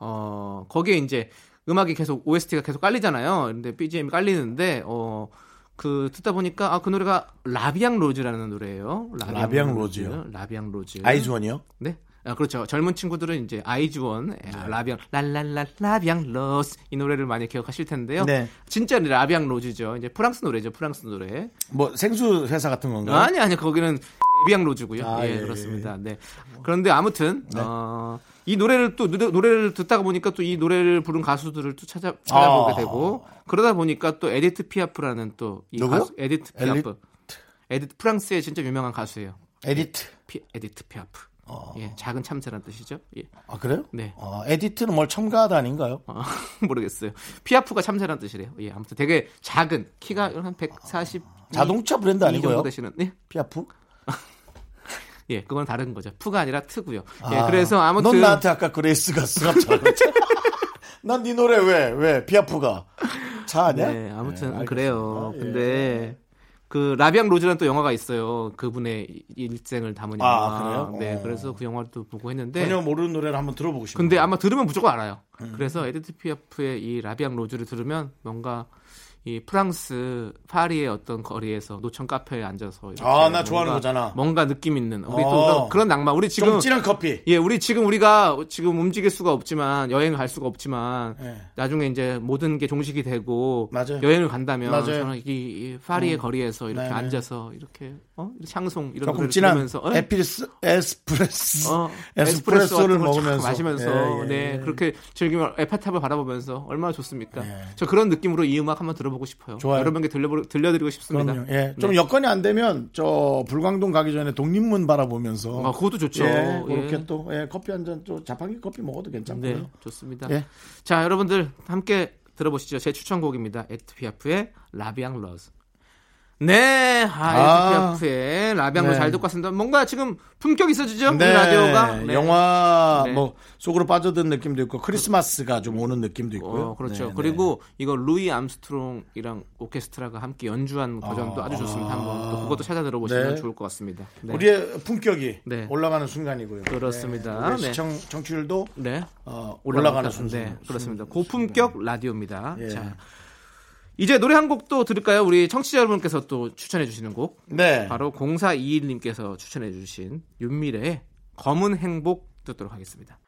[SPEAKER 2] 어, 거기에 이제 음악이 계속 OST가 계속 깔리잖아요. 근데 BGM이 깔리는데 어, 그 듣다 보니까 아, 그 노래가 La Vie en rose라는 노래예요.
[SPEAKER 1] La Vie en rose요?
[SPEAKER 2] La Vie en rose.
[SPEAKER 1] 아이즈원이요?
[SPEAKER 2] 네. 아, 그렇죠. 젊은 친구들은 이제 아이즈원, 예, 라비앙, 랄랄라, 라비앙 로즈 이 노래를 많이 기억하실 텐데요.
[SPEAKER 1] 네.
[SPEAKER 2] 진짜 La Vie en rose죠. 이제 프랑스 노래죠. 프랑스 노래.
[SPEAKER 1] 뭐 생수 회사 같은 건가요?
[SPEAKER 2] 아니 아니 거기는 비앙 로즈고요.
[SPEAKER 1] 아,
[SPEAKER 2] 예,
[SPEAKER 1] 예,
[SPEAKER 2] 그렇습니다. 네. 그런데 아무튼 어, 이 노래를 또 노래, 노래를 듣다가 보니까 또 이 노래를 부른 가수들을 또 찾아 찾아보게
[SPEAKER 1] 아.
[SPEAKER 2] 되고 그러다 보니까 또 에디트 피아프라는 또이? 가수 에디트 피아프. 에디트 프랑스의 진짜 유명한 가수예요.
[SPEAKER 1] 에디트.
[SPEAKER 2] 피, 에디트 피아프.
[SPEAKER 1] 어.
[SPEAKER 2] 예, 작은 참새란 뜻이죠. 예.
[SPEAKER 1] 아 그래요?
[SPEAKER 2] 네.
[SPEAKER 1] 어, 에디트는 뭘 첨가하다 아닌가요?
[SPEAKER 2] 어, 모르겠어요. 피아프가 참새란 뜻이래요. 예, 아무튼 되게 작은 키가 한 140.
[SPEAKER 1] 자동차 브랜드
[SPEAKER 2] 이
[SPEAKER 1] 아니고요?
[SPEAKER 2] 되시는. 예?
[SPEAKER 1] 피아프?
[SPEAKER 2] 예, 그건 다른 거죠. 푸가 아니라 트고요. 예,
[SPEAKER 1] 아,
[SPEAKER 2] 그래서 아무튼
[SPEAKER 1] 넌 나한테 아까 그레이스가 난네 노래 왜? 왜? 피아프가 차 아니야?
[SPEAKER 2] 네, 아무튼
[SPEAKER 1] 알겠습니다.
[SPEAKER 2] 그래요.
[SPEAKER 1] 예.
[SPEAKER 2] 근데 그 La Vie en rose라는 또 영화가 있어요. 그분의 일생을 담은
[SPEAKER 1] 아,
[SPEAKER 2] 영화.
[SPEAKER 1] 그래요?
[SPEAKER 2] 네,
[SPEAKER 1] 어.
[SPEAKER 2] 그래서 그 영화를 또 보고 했는데
[SPEAKER 1] 전혀 모르는 노래를 한번 들어보고 싶어요.
[SPEAKER 2] 근데 아마 들으면 무조건 알아요.
[SPEAKER 1] 음.
[SPEAKER 2] 그래서 에디트 피아프의 이 La Vie en rose를 들으면 뭔가 이 프랑스 파리의 어떤 거리에서 노천 카페에 앉아서 이렇게
[SPEAKER 1] 아, 나 좋아하는 거잖아.
[SPEAKER 2] 뭔가 느낌 있는 우리
[SPEAKER 1] 어.
[SPEAKER 2] 또 그런- 그런 낭만. 우리 지금
[SPEAKER 1] 좀 진한 커피.
[SPEAKER 2] 예, 우리 지금 우리가 지금 움직일 수가 없지만 여행을 갈 수가 없지만
[SPEAKER 1] 예.
[SPEAKER 2] 나중에 이제 모든 게 종식이 되고
[SPEAKER 1] 맞아요.
[SPEAKER 2] 여행을 간다면
[SPEAKER 1] 맞아요.
[SPEAKER 2] 저는 이, 이 파리의 거리에서 이렇게
[SPEAKER 1] 네네.
[SPEAKER 2] 앉아서 이렇게 어? 샹송 이런
[SPEAKER 1] 조금
[SPEAKER 2] 노래를 들으면서 어?
[SPEAKER 1] 에피스 에스프레소
[SPEAKER 2] 어,
[SPEAKER 1] 에스프레소를
[SPEAKER 2] 같은 걸 촥
[SPEAKER 1] 먹으면서
[SPEAKER 2] 마시면서
[SPEAKER 1] 예, 예.
[SPEAKER 2] 네 그렇게 즐기면 에펠탑을 바라보면서 얼마나 좋습니까?
[SPEAKER 1] 예.
[SPEAKER 2] 저 그런 느낌으로 이 음악 한번 들어보고 싶어요.
[SPEAKER 1] 좋아요.
[SPEAKER 2] 여러분께 들려 들려드리고 싶습니다.
[SPEAKER 1] 그럼요. 예. 좀
[SPEAKER 2] 네.
[SPEAKER 1] 여건이 안 되면 저 불광동 가기 전에 독립문 바라보면서
[SPEAKER 2] 아, 그것도 좋죠.
[SPEAKER 1] 예,
[SPEAKER 2] 예.
[SPEAKER 1] 그렇게 또 예, 커피 한 잔 또 자판기 커피 먹어도 괜찮고요.
[SPEAKER 2] 네, 좋습니다.
[SPEAKER 1] 예.
[SPEAKER 2] 자, 여러분들 함께 들어보시죠. 제 추천곡입니다. 에디트 피아프의 La Vie en rose. 네, 아,
[SPEAKER 1] 아.
[SPEAKER 2] 에디트 피아프의 La Vie en
[SPEAKER 1] 네.
[SPEAKER 2] 잘 듣고 왔습니다. 뭔가 지금 품격 있어지죠?
[SPEAKER 1] 네,
[SPEAKER 2] 라디오가. 네.
[SPEAKER 1] 영화
[SPEAKER 2] 네.
[SPEAKER 1] 뭐 속으로 빠져든 느낌도 있고 크리스마스가 좀 오는 느낌도 있고요.
[SPEAKER 2] 어, 그렇죠.
[SPEAKER 1] 네,
[SPEAKER 2] 그리고 이거 루이 암스트롱이랑 오케스트라가 함께 연주한 버전도 아, 주 좋습니다. 한번 또 그것도 찾아 들어보시면
[SPEAKER 1] 네.
[SPEAKER 2] 좋을 것 같습니다. 네.
[SPEAKER 1] 우리의 품격이
[SPEAKER 2] 네.
[SPEAKER 1] 올라가는 순간이고요.
[SPEAKER 2] 그렇습니다.
[SPEAKER 1] 네,
[SPEAKER 2] 네.
[SPEAKER 1] 시청 청취율도
[SPEAKER 2] 네.
[SPEAKER 1] 어,
[SPEAKER 2] 올라가는
[SPEAKER 1] 순간.
[SPEAKER 2] 네, 그렇습니다. 고품격 라디오입니다.
[SPEAKER 1] 예.
[SPEAKER 2] 자, 이제 노래 한곡또 들을까요? 우리 청취자 여러분께서 또 추천해 주시는 곡.
[SPEAKER 1] 네.
[SPEAKER 2] 바로 0421님께서 추천해 주신 윤미래의 검은 행복 듣도록 하겠습니다.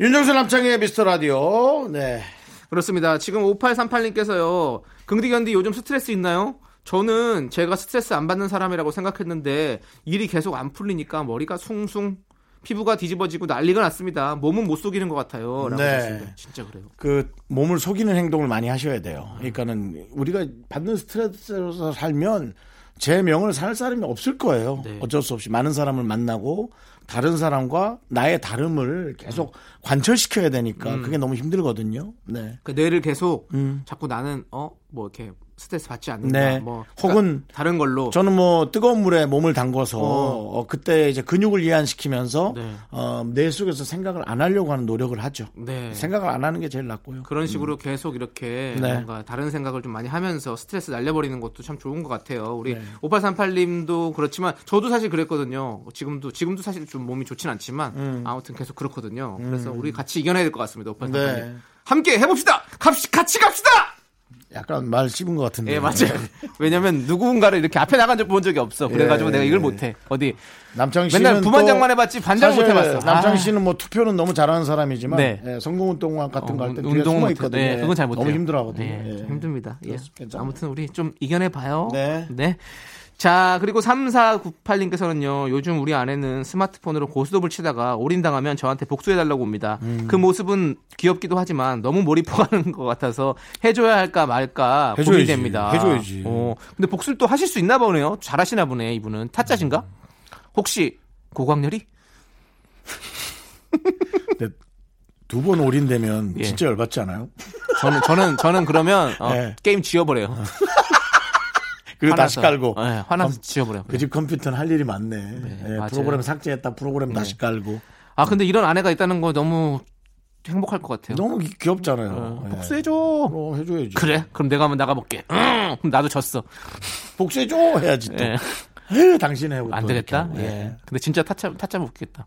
[SPEAKER 1] 윤정수 남창의 미스터 라디오. 네.
[SPEAKER 2] 그렇습니다. 지금 5838님께서요. 긍디 견디 요즘 스트레스 있나요? 저는 제가 스트레스 안 받는 사람이라고 생각했는데 일이 계속 안 풀리니까 머리가 숭숭 피부가 뒤집어지고 난리가 났습니다. 몸은 못 속이는 것 같아요.
[SPEAKER 1] 네.
[SPEAKER 2] 하셨습니다. 진짜 그래요.
[SPEAKER 1] 그 몸을 속이는 행동을 많이 하셔야 돼요. 그러니까는 우리가 받는 스트레스로 살면 제 명을 살 사람이 없을 거예요.
[SPEAKER 2] 네.
[SPEAKER 1] 어쩔 수 없이 많은 사람을 만나고 다른 사람과 나의 다름을 계속 관철시켜야 되니까
[SPEAKER 2] 음.
[SPEAKER 1] 그게 너무 힘들거든요. 네.
[SPEAKER 2] 그 뇌를 계속
[SPEAKER 1] 음.
[SPEAKER 2] 자꾸 나는 어뭐 이렇게 스트레스 받지 않는다.
[SPEAKER 1] 네.
[SPEAKER 2] 뭐
[SPEAKER 1] 혹은
[SPEAKER 2] 다른 걸로
[SPEAKER 1] 저는 뭐 뜨거운 물에 몸을 담궈서
[SPEAKER 2] 어.
[SPEAKER 1] 어, 그때 이제 근육을 이완시키면서
[SPEAKER 2] 네.
[SPEAKER 1] 어, 뇌 속에서 생각을 안 하려고 하는 노력을 하죠.
[SPEAKER 2] 네.
[SPEAKER 1] 생각을 안 하는 게 제일 낫고요.
[SPEAKER 2] 그런 식으로 계속 이렇게
[SPEAKER 1] 네.
[SPEAKER 2] 뭔가 다른 생각을 좀 많이 하면서 스트레스 날려버리는 것도 참 좋은 것 같아요. 우리
[SPEAKER 1] 네.
[SPEAKER 2] 5838님도 그렇지만 저도 사실 그랬거든요. 지금도 지금도 사실 좀 몸이 좋진 않지만
[SPEAKER 1] 음.
[SPEAKER 2] 아무튼 계속 그렇거든요. 그래서 우리 같이 이겨내야 될 것 같습니다. 5838님.
[SPEAKER 1] 네.
[SPEAKER 2] 함께 해봅시다. 갑시, 같이 갑시다.
[SPEAKER 1] 약간 말 씹은 것 같은데.
[SPEAKER 2] 예 맞아요. 왜냐면 누군가를 이렇게 앞에 나간 적 본 적이 없어. 그래가지고
[SPEAKER 1] 예,
[SPEAKER 2] 내가 이걸
[SPEAKER 1] 예.
[SPEAKER 2] 못해. 어디
[SPEAKER 1] 남창희 씨는
[SPEAKER 2] 맨날 부반장만
[SPEAKER 1] 또
[SPEAKER 2] 해봤지 반장 못 해봤어.
[SPEAKER 1] 남창희
[SPEAKER 2] 아.
[SPEAKER 1] 씨는 뭐 투표는 너무 잘하는 사람이지만
[SPEAKER 2] 네.
[SPEAKER 1] 예, 같은 거 할때
[SPEAKER 2] 어,
[SPEAKER 1] 뒤에
[SPEAKER 2] 운동
[SPEAKER 1] 숨어
[SPEAKER 2] 못해.
[SPEAKER 1] 있거든요.
[SPEAKER 2] 네, 그건 잘 못해요.
[SPEAKER 1] 너무 힘들어 하거든요.
[SPEAKER 2] 네,
[SPEAKER 1] 예.
[SPEAKER 2] 좀 힘듭니다. 예. 아무튼 우리 좀 이겨내 봐요.
[SPEAKER 1] 네.
[SPEAKER 2] 자, 그리고 3498님께서는요, 요즘 우리 아내는 스마트폰으로 고스톱을 치다가 올인당하면 저한테 복수해달라고 옵니다.
[SPEAKER 1] 음.
[SPEAKER 2] 그 모습은 귀엽기도 하지만 너무 몰입하는 것 같아서 해줘야 할까 말까
[SPEAKER 1] 해줘야지.
[SPEAKER 2] 고민됩니다.
[SPEAKER 1] 해줘야지.
[SPEAKER 2] 어, 근데 복수를 또 하실 수 있나 보네요. 잘하시나 보네, 이분은. 타짜신가? 혹시 고광렬이?
[SPEAKER 1] 두번 올인되면
[SPEAKER 2] 예.
[SPEAKER 1] 진짜 열받지 않아요?
[SPEAKER 2] 저는, 저는, 저는 그러면 어,
[SPEAKER 1] 네.
[SPEAKER 2] 게임 지워버려요.
[SPEAKER 1] 그리고 다시
[SPEAKER 2] 화나서.
[SPEAKER 1] 깔고.
[SPEAKER 2] 네, 화나서 지워버려요.
[SPEAKER 1] 그집 컴퓨터는 할 일이 많네. 예,
[SPEAKER 2] 맞아요.
[SPEAKER 1] 프로그램 삭제했다 프로그램 다시 깔고.
[SPEAKER 2] 아, 근데 이런 아내가 있다는 거 너무 행복할 것 같아요.
[SPEAKER 1] 너무 귀- 귀엽잖아요.
[SPEAKER 2] 어,
[SPEAKER 1] 예.
[SPEAKER 2] 복수해줘.
[SPEAKER 1] 어, 해줘야지.
[SPEAKER 2] 그래? 그럼 내가 한번 나가볼게. 응, 그럼 나도 졌어.
[SPEAKER 1] 복수해줘 해야지 또.
[SPEAKER 2] 예.
[SPEAKER 1] 에휴, 당신 해고 안또
[SPEAKER 2] 되겠다.
[SPEAKER 1] 하고.
[SPEAKER 2] 예. 근데 진짜 타짜, 타짜 웃기겠다.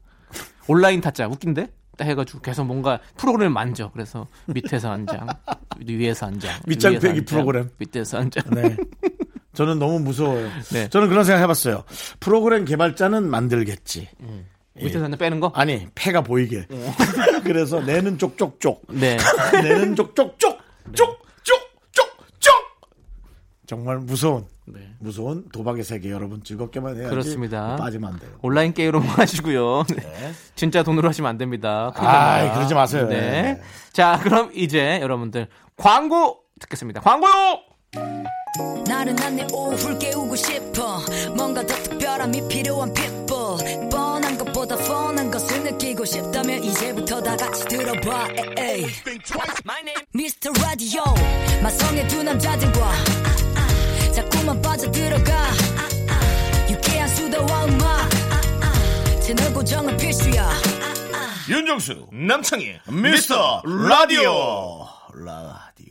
[SPEAKER 2] 온라인 타짜 웃긴데? 딱 해가지고 계속 뭔가 프로그램을 만져. 그래서 밑에서 한 장, 위에서 한 장.
[SPEAKER 1] 밑장 빼기 프로그램.
[SPEAKER 2] 밑에서 한 장.
[SPEAKER 1] 네. 저는 너무 무서워요.
[SPEAKER 2] 네.
[SPEAKER 1] 저는 그런 생각 해봤어요. 프로그램 개발자는 만들겠지.
[SPEAKER 2] 밑에서 한장 빼는 거?
[SPEAKER 1] 아니, 폐가 보이게. 그래서 내는 쪽쪽쪽.
[SPEAKER 2] 네.
[SPEAKER 1] 내는 쪽쪽쪽. 쪽쪽쪽쪽. 정말 무서운.
[SPEAKER 2] 네.
[SPEAKER 1] 무서운 도박의 세계 여러분 즐겁게만 해야지.
[SPEAKER 2] 그렇습니다.
[SPEAKER 1] 빠지면 안 돼요.
[SPEAKER 2] 온라인 게임으로 하시고요. 네. 진짜 돈으로 하시면 안 됩니다. 납니다.
[SPEAKER 1] 그러지 마세요.
[SPEAKER 2] 네.
[SPEAKER 1] 네.
[SPEAKER 2] 자, 그럼 이제 여러분들 광고 듣겠습니다. 광고요!
[SPEAKER 4] 나른한 내 오후를 깨우고 싶어 뭔가 더 특별함이 필요한 people 뻔한 것보다 뻔한 것을 느끼고 싶다면 이제부터 다 같이 들어봐 에이. Mr. Radio 마성의 두 남자들과 자꾸만 빠져들어가 유쾌한 수다와 음악 채널 고정은 필수야
[SPEAKER 1] 윤정수,
[SPEAKER 2] 남창희.
[SPEAKER 1] 미스터 라디오. 라디오.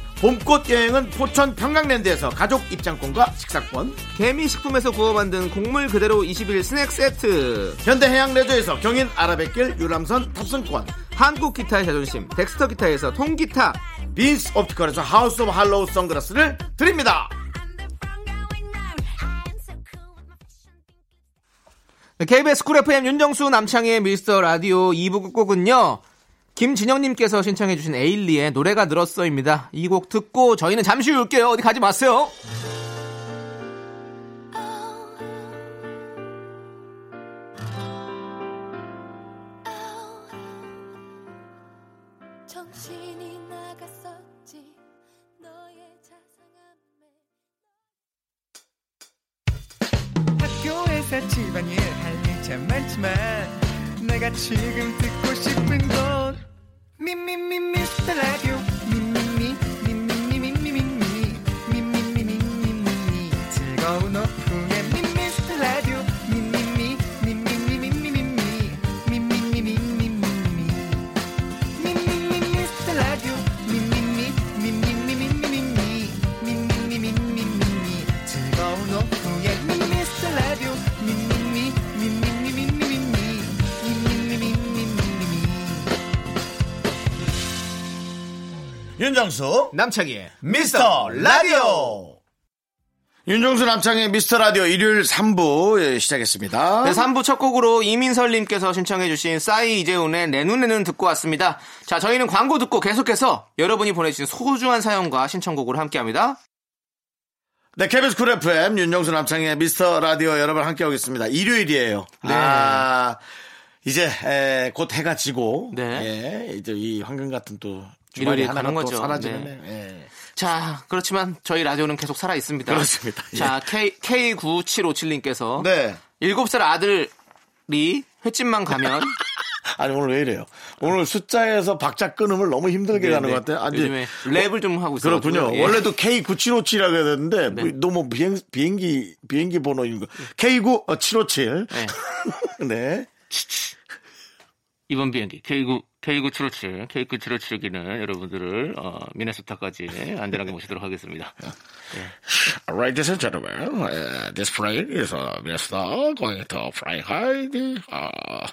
[SPEAKER 1] 봄꽃 여행은 포천 평강랜드에서 가족 입장권과 식사권,
[SPEAKER 2] 개미식품에서 구워 만든 곡물 그대로 21 스낵 세트.
[SPEAKER 1] 현대해양 레저에서 경인 아라뱃길 유람선 탑승권,
[SPEAKER 2] 한국 기타의 자존심 덱스터 기타에서 통기타.
[SPEAKER 1] 빈스 옵티컬에서 하우스 오브 할로우 선글라스를 드립니다.
[SPEAKER 2] KBS 쿨 FM 윤정수 남창희의 미스터 라디오 2부 끝곡은요. 김진영님께서 신청해주신 에일리의 노래가 늘었어입니다. 이 곡 듣고 저희는 잠시 후에 올게요. 어디 가지 마세요.
[SPEAKER 1] 윤정수
[SPEAKER 2] 남창희의
[SPEAKER 1] 미스터 라디오 윤정수 남창희의 미스터 라디오 일요일 3부 예, 시작했습니다.
[SPEAKER 2] 네, 3부 첫 곡으로 이민설님께서 신청해주신 싸이 이재훈의 내 눈에는 듣고 왔습니다. 자, 저희는 광고 듣고 계속해서 여러분이 보내주신 소중한 사연과 신청곡으로 함께합니다.
[SPEAKER 1] 네, KBS 쿨 FM 윤정수 남창희의 미스터 라디오 여러분 함께하고 있습니다. 일요일이에요.
[SPEAKER 2] 네.
[SPEAKER 1] 아, 이제 에, 곧 해가 지고
[SPEAKER 2] 네.
[SPEAKER 1] 예, 이제 이 황금 같은 또
[SPEAKER 2] 일요일이 가는
[SPEAKER 1] 또
[SPEAKER 2] 거죠.
[SPEAKER 1] 사라지네. 예.
[SPEAKER 2] 자, 그렇지만 저희 라디오는 계속 살아 있습니다.
[SPEAKER 1] 그렇습니다. 예.
[SPEAKER 2] 자, K, K9757님께서
[SPEAKER 1] 네.
[SPEAKER 2] 7살 아들이 횟집만 가면
[SPEAKER 1] 아니 오늘 왜 이래요? 오늘 숫자에서 박자 끊음을 너무 힘들게
[SPEAKER 2] 네,
[SPEAKER 1] 가는
[SPEAKER 2] 네.
[SPEAKER 1] 것 같아요. 아니,
[SPEAKER 2] 요즘에 랩을 좀 하고 있어요.
[SPEAKER 1] 그렇군요.
[SPEAKER 2] 예.
[SPEAKER 1] 원래도 K9757이라고 해야 되는데
[SPEAKER 2] 네.
[SPEAKER 1] 너무 비행, 비행기 비행기 번호인 거. K9757.
[SPEAKER 2] 네.
[SPEAKER 1] 네.
[SPEAKER 2] 이번 비행기 K9 K9757 K9757기는 여러분들을 어, 미네소타까지 안전하게 모시도록 하겠습니다.
[SPEAKER 1] Ladies and gentlemen, uh, this plane is uh, Mr. going to fly high. Uh,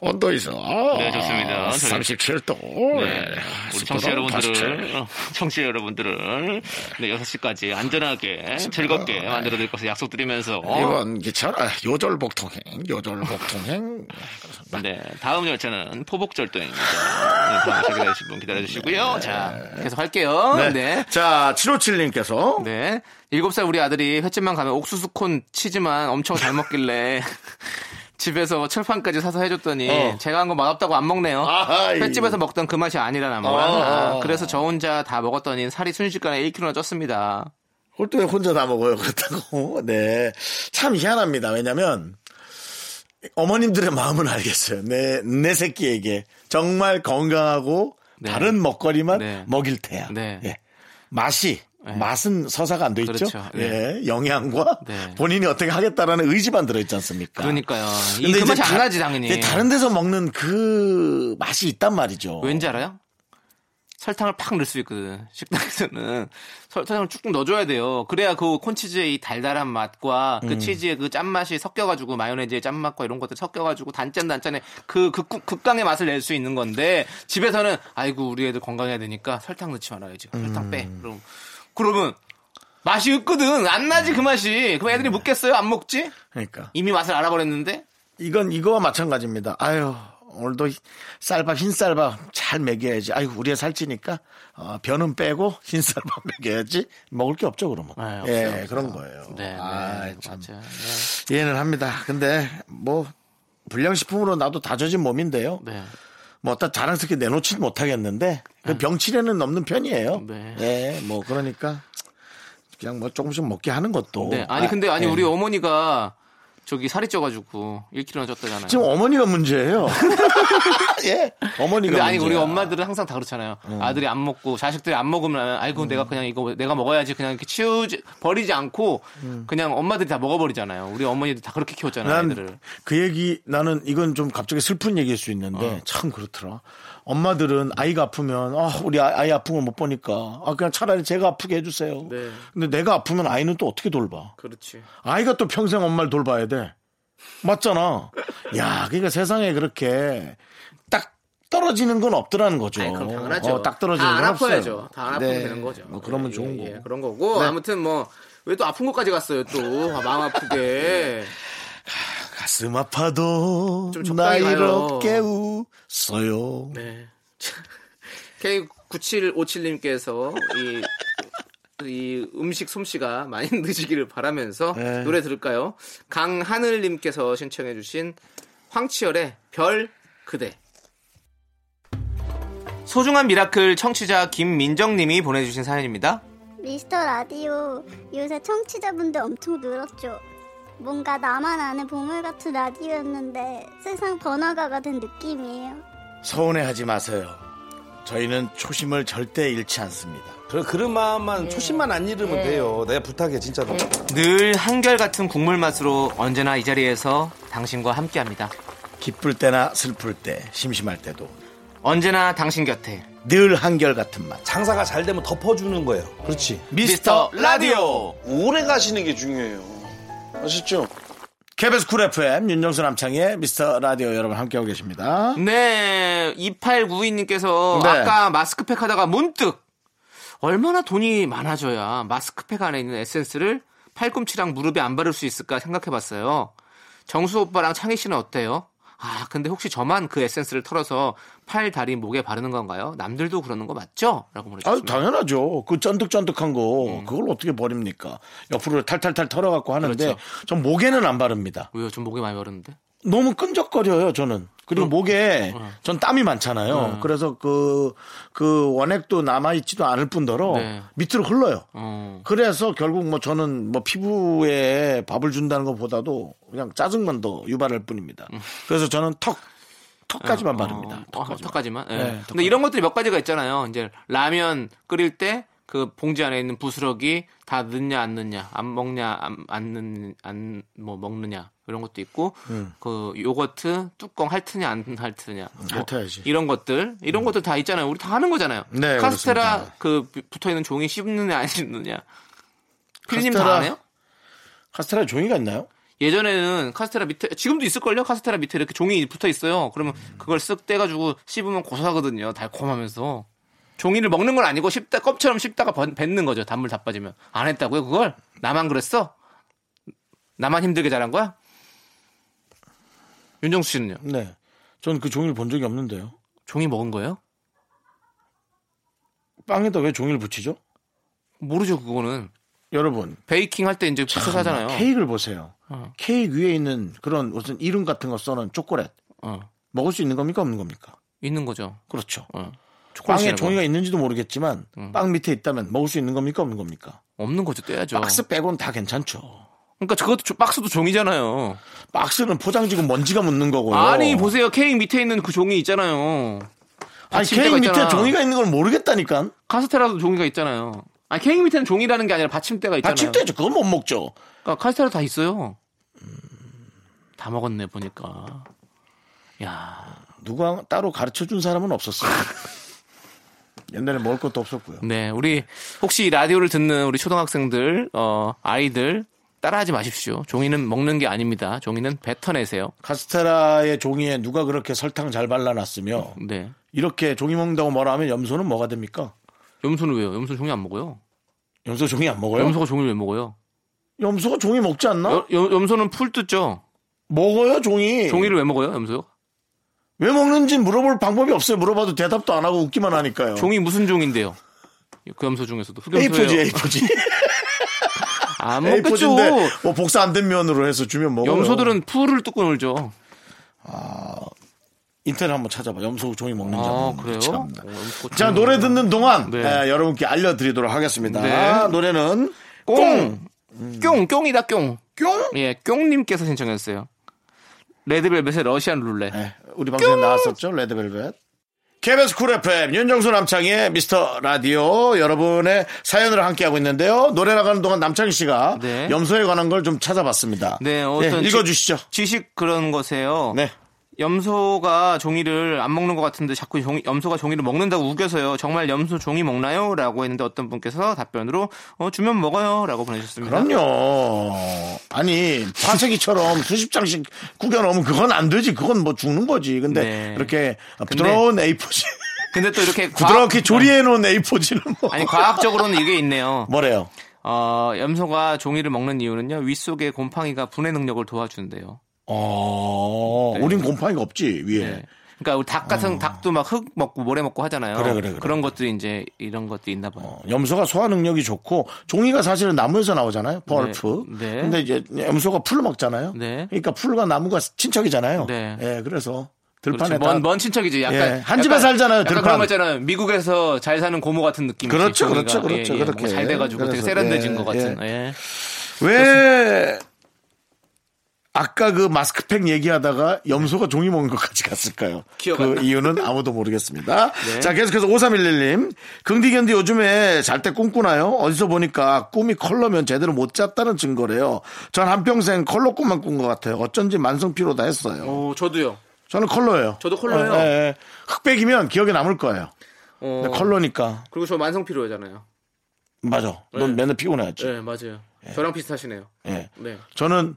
[SPEAKER 1] 온도 is uh,
[SPEAKER 2] 네, 좋습니다. 저희-
[SPEAKER 1] 37도.
[SPEAKER 2] 네, 우리 청취자 여러분들을 어, 청취자 여러분들을 네, 6시까지 안전하게 즐겁게 만들어 드릴 것을 약속드리면서
[SPEAKER 1] 이번 기차는 요절복통행, 요절복통행.
[SPEAKER 2] 네, 다음 열차는 포복절도입니다. 네, 다음 기다리실 분 기다려주시고요. 자, 계속 할게요.
[SPEAKER 1] 네.
[SPEAKER 2] 네.
[SPEAKER 1] 자, 757님께서
[SPEAKER 2] 네. 7살 우리 아들이 횟집만 가면 옥수수 콘 치즈만 엄청 잘 먹길래 집에서 철판까지 사서 해줬더니
[SPEAKER 1] 어.
[SPEAKER 2] 제가 한 거 맛없다고 안 먹네요.
[SPEAKER 1] 아하, 이-
[SPEAKER 2] 횟집에서 먹던 그 맛이 아니라나 뭐야.
[SPEAKER 1] 어.
[SPEAKER 2] 아, 그래서 저 혼자 다 먹었더니 살이 순식간에 1kg나 쪘습니다.
[SPEAKER 1] 그걸 또왜 혼자 다 먹어요, 그렇다고. 네. 참 희한합니다. 왜냐면, 어머님들의 마음은 알겠어요. 내, 내 새끼에게 정말 건강하고
[SPEAKER 2] 네.
[SPEAKER 1] 다른 먹거리만
[SPEAKER 2] 네.
[SPEAKER 1] 먹일 테야.
[SPEAKER 2] 네.
[SPEAKER 1] 예. 맛이,
[SPEAKER 2] 네.
[SPEAKER 1] 맛은 서사가 안 돼 있죠.
[SPEAKER 2] 그렇죠. 네.
[SPEAKER 1] 예. 영양과
[SPEAKER 2] 네.
[SPEAKER 1] 본인이 어떻게 하겠다라는 의지만 들어 있지 않습니까?
[SPEAKER 2] 그러니까요. 이
[SPEAKER 1] 근데
[SPEAKER 2] 그
[SPEAKER 1] 이제
[SPEAKER 2] 맛이 안
[SPEAKER 1] 다-
[SPEAKER 2] 나지 당연히.
[SPEAKER 1] 다른 데서 먹는 그 맛이 있단 말이죠.
[SPEAKER 2] 왠지 알아요? 설탕을 팍 넣을 수 있거든. 식당에서는 설 탕을 쭉쭉 넣어줘야 돼요. 그래야 그 콘치즈의 이 달달한 맛과
[SPEAKER 1] 음.
[SPEAKER 2] 그 치즈의 그 짠맛이 섞여가지고 마요네즈의 짠맛과 이런 것들 섞여가지고 단짠 단짠의 그 극, 극강의 맛을 낼 수 있는 건데 집에서는 아이고 우리 애들 건강해야 되니까 설탕 넣지 말아야지. 설탕 빼.
[SPEAKER 1] 음.
[SPEAKER 2] 그럼 그러면 맛이 없거든. 안 나지 그 맛이. 그럼 애들이 묻겠어요? 안 먹지?
[SPEAKER 1] 그러니까.
[SPEAKER 2] 이미 맛을 알아버렸는데.
[SPEAKER 1] 이건 이거와 마찬가지입니다. 아유 오늘도 쌀밥 흰쌀밥 잘 먹여야지. 아유 우리가 살찌니까 어, 변은 빼고 흰쌀밥 먹여야지. 먹을 게 없죠 그러면.
[SPEAKER 2] 네,
[SPEAKER 1] 예
[SPEAKER 2] 없어요,
[SPEAKER 1] 그런 거예요.
[SPEAKER 2] 네,
[SPEAKER 1] 아,
[SPEAKER 2] 네,
[SPEAKER 1] 참
[SPEAKER 2] 맞아요. 네.
[SPEAKER 1] 이해는 합니다. 근데 뭐 불량식품으로 나도 다져진 몸인데요.
[SPEAKER 2] 네.
[SPEAKER 1] 뭐 어따 자랑스럽게 내놓지는 못하겠는데 그 병치레는 넘는 편이에요.
[SPEAKER 2] 네.
[SPEAKER 1] 예, 뭐 그러니까 그냥 뭐 조금씩 먹게 하는 것도.
[SPEAKER 2] 네. 아니
[SPEAKER 1] 아,
[SPEAKER 2] 근데 아니
[SPEAKER 1] 예.
[SPEAKER 2] 우리 어머니가 저기 살이 쪄가지고 1kg나 쪘다잖아요.
[SPEAKER 1] 지금 어머니가 문제예요. 예, 어머니가.
[SPEAKER 2] 근데 아니
[SPEAKER 1] 문제야.
[SPEAKER 2] 우리 엄마들은 항상 다 그렇잖아요. 아들이 안 먹고 자식들이 안 먹으면 아이고 내가 그냥 이거 내가 먹어야지 그냥 이렇게 치우지 버리지 않고 그냥 엄마들이 다 먹어버리잖아요. 우리 어머니들 다 그렇게 키웠잖아요.
[SPEAKER 1] 난 그 얘기 나는 이건 좀 갑자기 슬픈 얘기일 수 있는데
[SPEAKER 2] 어.
[SPEAKER 1] 참 그렇더라. 엄마들은 아이가 아프면 아 우리 아- 아이 아픈 거못 보니까 아 그냥 차라리 제가 아프게 해주세요.
[SPEAKER 2] 네.
[SPEAKER 1] 근데 내가 아프면 아이는 또 어떻게 돌봐?
[SPEAKER 2] 그렇지.
[SPEAKER 1] 아이가 또 평생 엄마를 돌봐야 돼. 맞잖아. 야, 그러니까 세상에 그렇게 딱 떨어지는 건 없더라는 거죠.
[SPEAKER 2] 아니, 그럼 당연하죠.
[SPEAKER 1] 어, 딱 떨어지는 건 없어요.
[SPEAKER 2] 아파야죠. 다안 아프면
[SPEAKER 1] 네.
[SPEAKER 2] 되는 거죠.
[SPEAKER 1] 뭐 그러면
[SPEAKER 2] 예,
[SPEAKER 1] 좋은
[SPEAKER 2] 예,
[SPEAKER 1] 거고.
[SPEAKER 2] 예, 그런 거고
[SPEAKER 1] 네.
[SPEAKER 2] 아무튼 뭐 왜 또 아픈 것까지 갔어요 또 아, 마음 아프게.
[SPEAKER 1] 가슴 아파도
[SPEAKER 2] 좀
[SPEAKER 1] 나. 이렇게 웃어요.
[SPEAKER 2] 네. K9757님께서 이, 이 음식 솜씨가 많이 늦으기를 바라면서
[SPEAKER 1] 네.
[SPEAKER 2] 노래 들을까요? 강하늘님께서 신청해주신 황치열의 별 그대. 소중한 미라클 청취자 김민정님이 보내주신 사연입니다.
[SPEAKER 5] 미스터 라디오 요새 청취자분들 엄청 늘었죠. 뭔가 나만 아는 보물 같은 라디오였는데 세상 번화가가 된 느낌이에요.
[SPEAKER 1] 서운해하지 마세요. 저희는 초심을 절대 잃지 않습니다.
[SPEAKER 6] 그런, 그런 마음만 초심만 안 잃으면 돼요. 내가 부탁해 진짜로.
[SPEAKER 2] 늘 한결같은 국물 맛으로 언제나 이 자리에서 당신과 함께합니다.
[SPEAKER 1] 기쁠 때나 슬플 때, 심심할 때도
[SPEAKER 2] 언제나 당신 곁에
[SPEAKER 1] 늘 한결같은 맛.
[SPEAKER 6] 장사가 잘 되면 덮어주는 거예요. 그렇지.
[SPEAKER 2] 미스터 라디오.
[SPEAKER 7] 오래 가시는 게 중요해요. 아시죠?
[SPEAKER 1] KBS 쿨 FM 윤정수 남창희의 미스터 라디오 여러분 함께하고 계십니다.
[SPEAKER 2] 네, 2892님께서
[SPEAKER 1] 네.
[SPEAKER 2] 아까 마스크팩 하다가 문득 얼마나 돈이 많아져야 마스크팩 안에 있는 에센스를 팔꿈치랑 무릎에 안 바를 수 있을까 생각해봤어요. 정수 오빠랑 창희 씨는 어때요? 아, 근데 혹시 저만 그 에센스를 털어서 팔, 다리, 목에 바르는 건가요? 남들도 그러는 거 맞죠? 라고
[SPEAKER 1] 아,
[SPEAKER 2] 보내주셨습니다.
[SPEAKER 1] 당연하죠. 그 쫀득쫀득한 거
[SPEAKER 2] 음.
[SPEAKER 1] 그걸 어떻게 버립니까? 옆으로 탈탈탈 털어 갖고 하는데
[SPEAKER 2] 그렇죠.
[SPEAKER 1] 전 목에는 안 바릅니다.
[SPEAKER 2] 왜요? 좀 목에 많이 바르는데?
[SPEAKER 1] 너무 끈적거려요, 저는. 그리고 목에 전 땀이 많잖아요.
[SPEAKER 2] 어.
[SPEAKER 1] 그래서 그, 그 원액도 남아있지도 않을 뿐더러
[SPEAKER 2] 네.
[SPEAKER 1] 밑으로 흘러요.
[SPEAKER 2] 어.
[SPEAKER 1] 그래서 결국 뭐 저는 뭐 피부에 밥을 준다는 것보다도 그냥 짜증만 더 유발할 뿐입니다. 그래서 저는 턱, 턱까지만 바릅니다.
[SPEAKER 2] 음. 어, 어, 턱까지만. 예.
[SPEAKER 1] 네,
[SPEAKER 2] 근데
[SPEAKER 1] 턱까지.
[SPEAKER 2] 이런 것들이 몇 가지가 있잖아요. 이제 라면 끓일 때 그 봉지 안에 있는 부스러기 다 넣냐 안 넣냐, 안 먹냐 안, 안 넣, 안뭐 먹느냐 이런 것도 있고
[SPEAKER 1] 음.
[SPEAKER 2] 그 요거트 뚜껑 핥느냐 안 핥느냐 뭐
[SPEAKER 1] 핥아야지.
[SPEAKER 2] 이런 것들 이런 것들 다 있잖아요. 우리 다 하는 거잖아요.
[SPEAKER 1] 네,
[SPEAKER 2] 카스테라
[SPEAKER 1] 그렇습니다.
[SPEAKER 2] 그 붙어 있는 종이 씹느냐 안 씹느냐. 피디님 다
[SPEAKER 1] 카스테라-
[SPEAKER 2] 안 해요?
[SPEAKER 1] 카스테라에 종이가 있나요?
[SPEAKER 2] 예전에는 카스테라 밑에 지금도 있을걸요? 카스테라 밑에 이렇게 종이 붙어 있어요. 그러면 그걸 쓱 떼가지고 씹으면 고소하거든요. 달콤하면서 종이를 먹는 건 아니고 씹다 껍처럼 씹다가 번- 뱉는 거죠. 단물 다 빠지면 안 했다고요? 그걸 나만 그랬어? 나만 힘들게 자란 거야? 윤정수 씨는요?
[SPEAKER 1] 네. 전 그 종이를 본 적이 없는데요.
[SPEAKER 2] 종이 먹은 거예요?
[SPEAKER 1] 빵에다 왜 종이를 붙이죠?
[SPEAKER 2] 모르죠 그거는
[SPEAKER 1] 여러분.
[SPEAKER 2] 베이킹 할 때 이제 붙여서 하잖아요.
[SPEAKER 1] 케이크를 보세요.
[SPEAKER 2] 어.
[SPEAKER 1] 케이크 위에 있는 그런 무슨 이름 같은 거 써놓은 초콜릿.
[SPEAKER 2] 어,
[SPEAKER 1] 먹을 수 있는 겁니까? 없는 겁니까?
[SPEAKER 2] 있는 거죠.
[SPEAKER 1] 그렇죠.
[SPEAKER 2] 어.
[SPEAKER 1] 빵에. 종이가 있는지도 모르겠지만 빵 밑에 있다면 먹을 수 있는 겁니까? 없는 겁니까?
[SPEAKER 2] 없는 거죠. 떼야죠.
[SPEAKER 1] 박스 빼고는 다 괜찮죠.
[SPEAKER 2] 그러니까 그것도 조- 박스도 종이잖아요.
[SPEAKER 1] 박스는 포장지고 먼지가 묻는 거고요.
[SPEAKER 2] 아니 보세요 케이크 밑에 있는 그 종이 있잖아요.
[SPEAKER 1] 아니 케이크 밑에
[SPEAKER 2] 있잖아.
[SPEAKER 1] 종이가 있는 걸 모르겠다니까.
[SPEAKER 2] 카스테라도 종이가 있잖아요. 아니 케이크 밑에는 종이라는 게 아니라 받침대가 있잖아요.
[SPEAKER 1] 받침대죠. 그건 못 먹죠.
[SPEAKER 2] 그러니까 카스테라 다 있어요. 다 먹었네 보니까. 야,
[SPEAKER 1] 누가 따로 가르쳐 준 사람은 없었어요. 옛날에 먹을 것도 없었고요.
[SPEAKER 2] 네 우리 혹시 이 라디오를 듣는 우리 초등학생들, 어 아이들 따라하지 마십시오. 종이는 먹는 게 아닙니다. 종이는 뱉어내세요.
[SPEAKER 1] 카스테라의 종이에 누가 그렇게 설탕 잘 발라놨으며
[SPEAKER 2] 네.
[SPEAKER 1] 이렇게 종이 먹는다고 뭐라 하면 염소는 뭐가 됩니까?
[SPEAKER 2] 염소는 왜요? 염소 종이 안 먹어요.
[SPEAKER 1] 염소 종이 안 먹어요?
[SPEAKER 2] 염소가 종이를 왜 먹어요?
[SPEAKER 1] 염소가 종이 먹지 않나?
[SPEAKER 2] 여- 여- 염소는 풀 뜯죠.
[SPEAKER 1] 먹어요 종이.
[SPEAKER 2] 종이를 왜 먹어요? 염소요?
[SPEAKER 1] 왜 먹는지 물어볼 방법이 없어요. 물어봐도 대답도 안 하고 웃기만 하니까요.
[SPEAKER 2] 종이 무슨 종인데요? 그 염소 중에서도
[SPEAKER 1] A4지
[SPEAKER 2] 흑염소예요.
[SPEAKER 1] A4지.
[SPEAKER 2] 안 먹겠죠.
[SPEAKER 1] A4지인데 뭐 복사 안 된 면으로 해서 주면 먹어요.
[SPEAKER 2] 염소들은 풀을 뜯고 놀죠.
[SPEAKER 1] 인터넷 한번 찾아봐. 염소 종이 먹는
[SPEAKER 2] 아,
[SPEAKER 1] 점.
[SPEAKER 2] 그래요?
[SPEAKER 1] 참나.
[SPEAKER 2] 어,
[SPEAKER 1] 자 노래 듣는 동안
[SPEAKER 2] 네.
[SPEAKER 1] 에, 여러분께 알려드리도록 하겠습니다.
[SPEAKER 2] 네.
[SPEAKER 1] 노래는
[SPEAKER 2] 꽁. 꽁, 꽁이다, 꽁.
[SPEAKER 1] 뿅.
[SPEAKER 2] 예, 꽁님께서 신청했어요. 레드벨벳의 러시안 룰렛.
[SPEAKER 1] 네, 우리 방송에 나왔었죠. 레드벨벳. KBS 쿨 FM 윤정수 남창희의 미스터 라디오 여러분의 사연으로 함께하고 있는데요. 노래 나가는 동안 남창희 씨가
[SPEAKER 2] 네.
[SPEAKER 1] 염소에 관한 걸 좀 찾아봤습니다.
[SPEAKER 2] 네, 어떤
[SPEAKER 1] 읽어주시죠.
[SPEAKER 2] 지, 식 그런 것에요.
[SPEAKER 1] 네.
[SPEAKER 2] 염소가 종이를 안 먹는 것 같은데 자꾸 종이, 염소가 종이를 먹는다고 우겨서요. 정말 염소 종이 먹나요? 라고 했는데 어떤 분께서 답변으로 어, 주면 먹어요. 라고 보내주셨습니다.
[SPEAKER 1] 그럼요. 아니 파쇄기처럼 수십 장씩 구겨 넣으면 그건 안 되지. 그건 뭐 죽는 거지. 근데
[SPEAKER 2] 네.
[SPEAKER 1] 이렇게 부드러운 A4지
[SPEAKER 2] 근데 또 이렇게
[SPEAKER 1] 부드럽게
[SPEAKER 2] 과학-
[SPEAKER 1] 조리해 놓은 A4지는 뭐
[SPEAKER 2] 아니 과학적으로는 이게 있네요.
[SPEAKER 1] 뭐래요?
[SPEAKER 2] 어, 염소가 종이를 먹는 이유는요. 윗속의 곰팡이가 분해 능력을 도와준대요.
[SPEAKER 1] 어,
[SPEAKER 2] 네.
[SPEAKER 1] 우린 곰팡이가 없지 위에.
[SPEAKER 2] 네. 그러니까 우리 닭 같은 닭도 막 흙 먹고 모래 먹고 하잖아요.
[SPEAKER 1] 어. 그래, 그래, 그래.
[SPEAKER 2] 런 것들이 이제 이런 것도 있나 봐요.
[SPEAKER 1] 어, 염소가 소화 능력이 좋고 종이가 사실은 나무에서 나오잖아요. 벌프.
[SPEAKER 2] 네. 네.
[SPEAKER 1] 근데 이제 염소가 풀을 먹잖아요.
[SPEAKER 2] 네.
[SPEAKER 1] 그러니까 풀과 나무가 친척이잖아요.
[SPEAKER 2] 네.
[SPEAKER 1] 예, 그래서
[SPEAKER 2] 그렇죠.
[SPEAKER 1] 들판에 다
[SPEAKER 2] 먼, 먼 친척이죠. 약간
[SPEAKER 1] 예, 한 집에 살잖아요,
[SPEAKER 2] 약간
[SPEAKER 1] 들판.
[SPEAKER 2] 그런 거 있잖아요. 미국에서 잘 사는 고모 같은 느낌.
[SPEAKER 1] 그렇죠, 그렇죠, 그렇죠. 그렇게.
[SPEAKER 2] 잘 돼가지고 되게 세련돼진
[SPEAKER 1] 예,
[SPEAKER 2] 것 같은. 예.
[SPEAKER 1] 왜 아까 그 마스크팩 얘기하다가 염소가 종이 먹는 것까지 갔을까요?
[SPEAKER 2] 기억
[SPEAKER 1] 그
[SPEAKER 2] 나.
[SPEAKER 1] 이유는 아무도 모르겠습니다.
[SPEAKER 2] 네.
[SPEAKER 1] 자, 계속해서 5311님. 긍디견디 요즘에 잘 때 꿈꾸나요? 어디서 보니까 꿈이 컬러면 제대로 못 잤다는 증거래요. 전 한평생 컬러 꿈만 꾼 것 같아요. 어쩐지 만성피로다 했어요.
[SPEAKER 2] 어, 저도요.
[SPEAKER 1] 저는 컬러예요.
[SPEAKER 2] 저도 컬러예요.
[SPEAKER 1] 어, 예, 예. 흑백이면 기억에 남을 거예요.
[SPEAKER 2] 어,
[SPEAKER 1] 컬러니까.
[SPEAKER 2] 그리고 저 만성 피로잖아요.
[SPEAKER 1] 맞아. 넌
[SPEAKER 2] 네.
[SPEAKER 1] 맨날 피곤해하지.
[SPEAKER 2] 네, 맞아요. 저랑 비슷하시네요.
[SPEAKER 1] 예.
[SPEAKER 2] 네.
[SPEAKER 1] 저는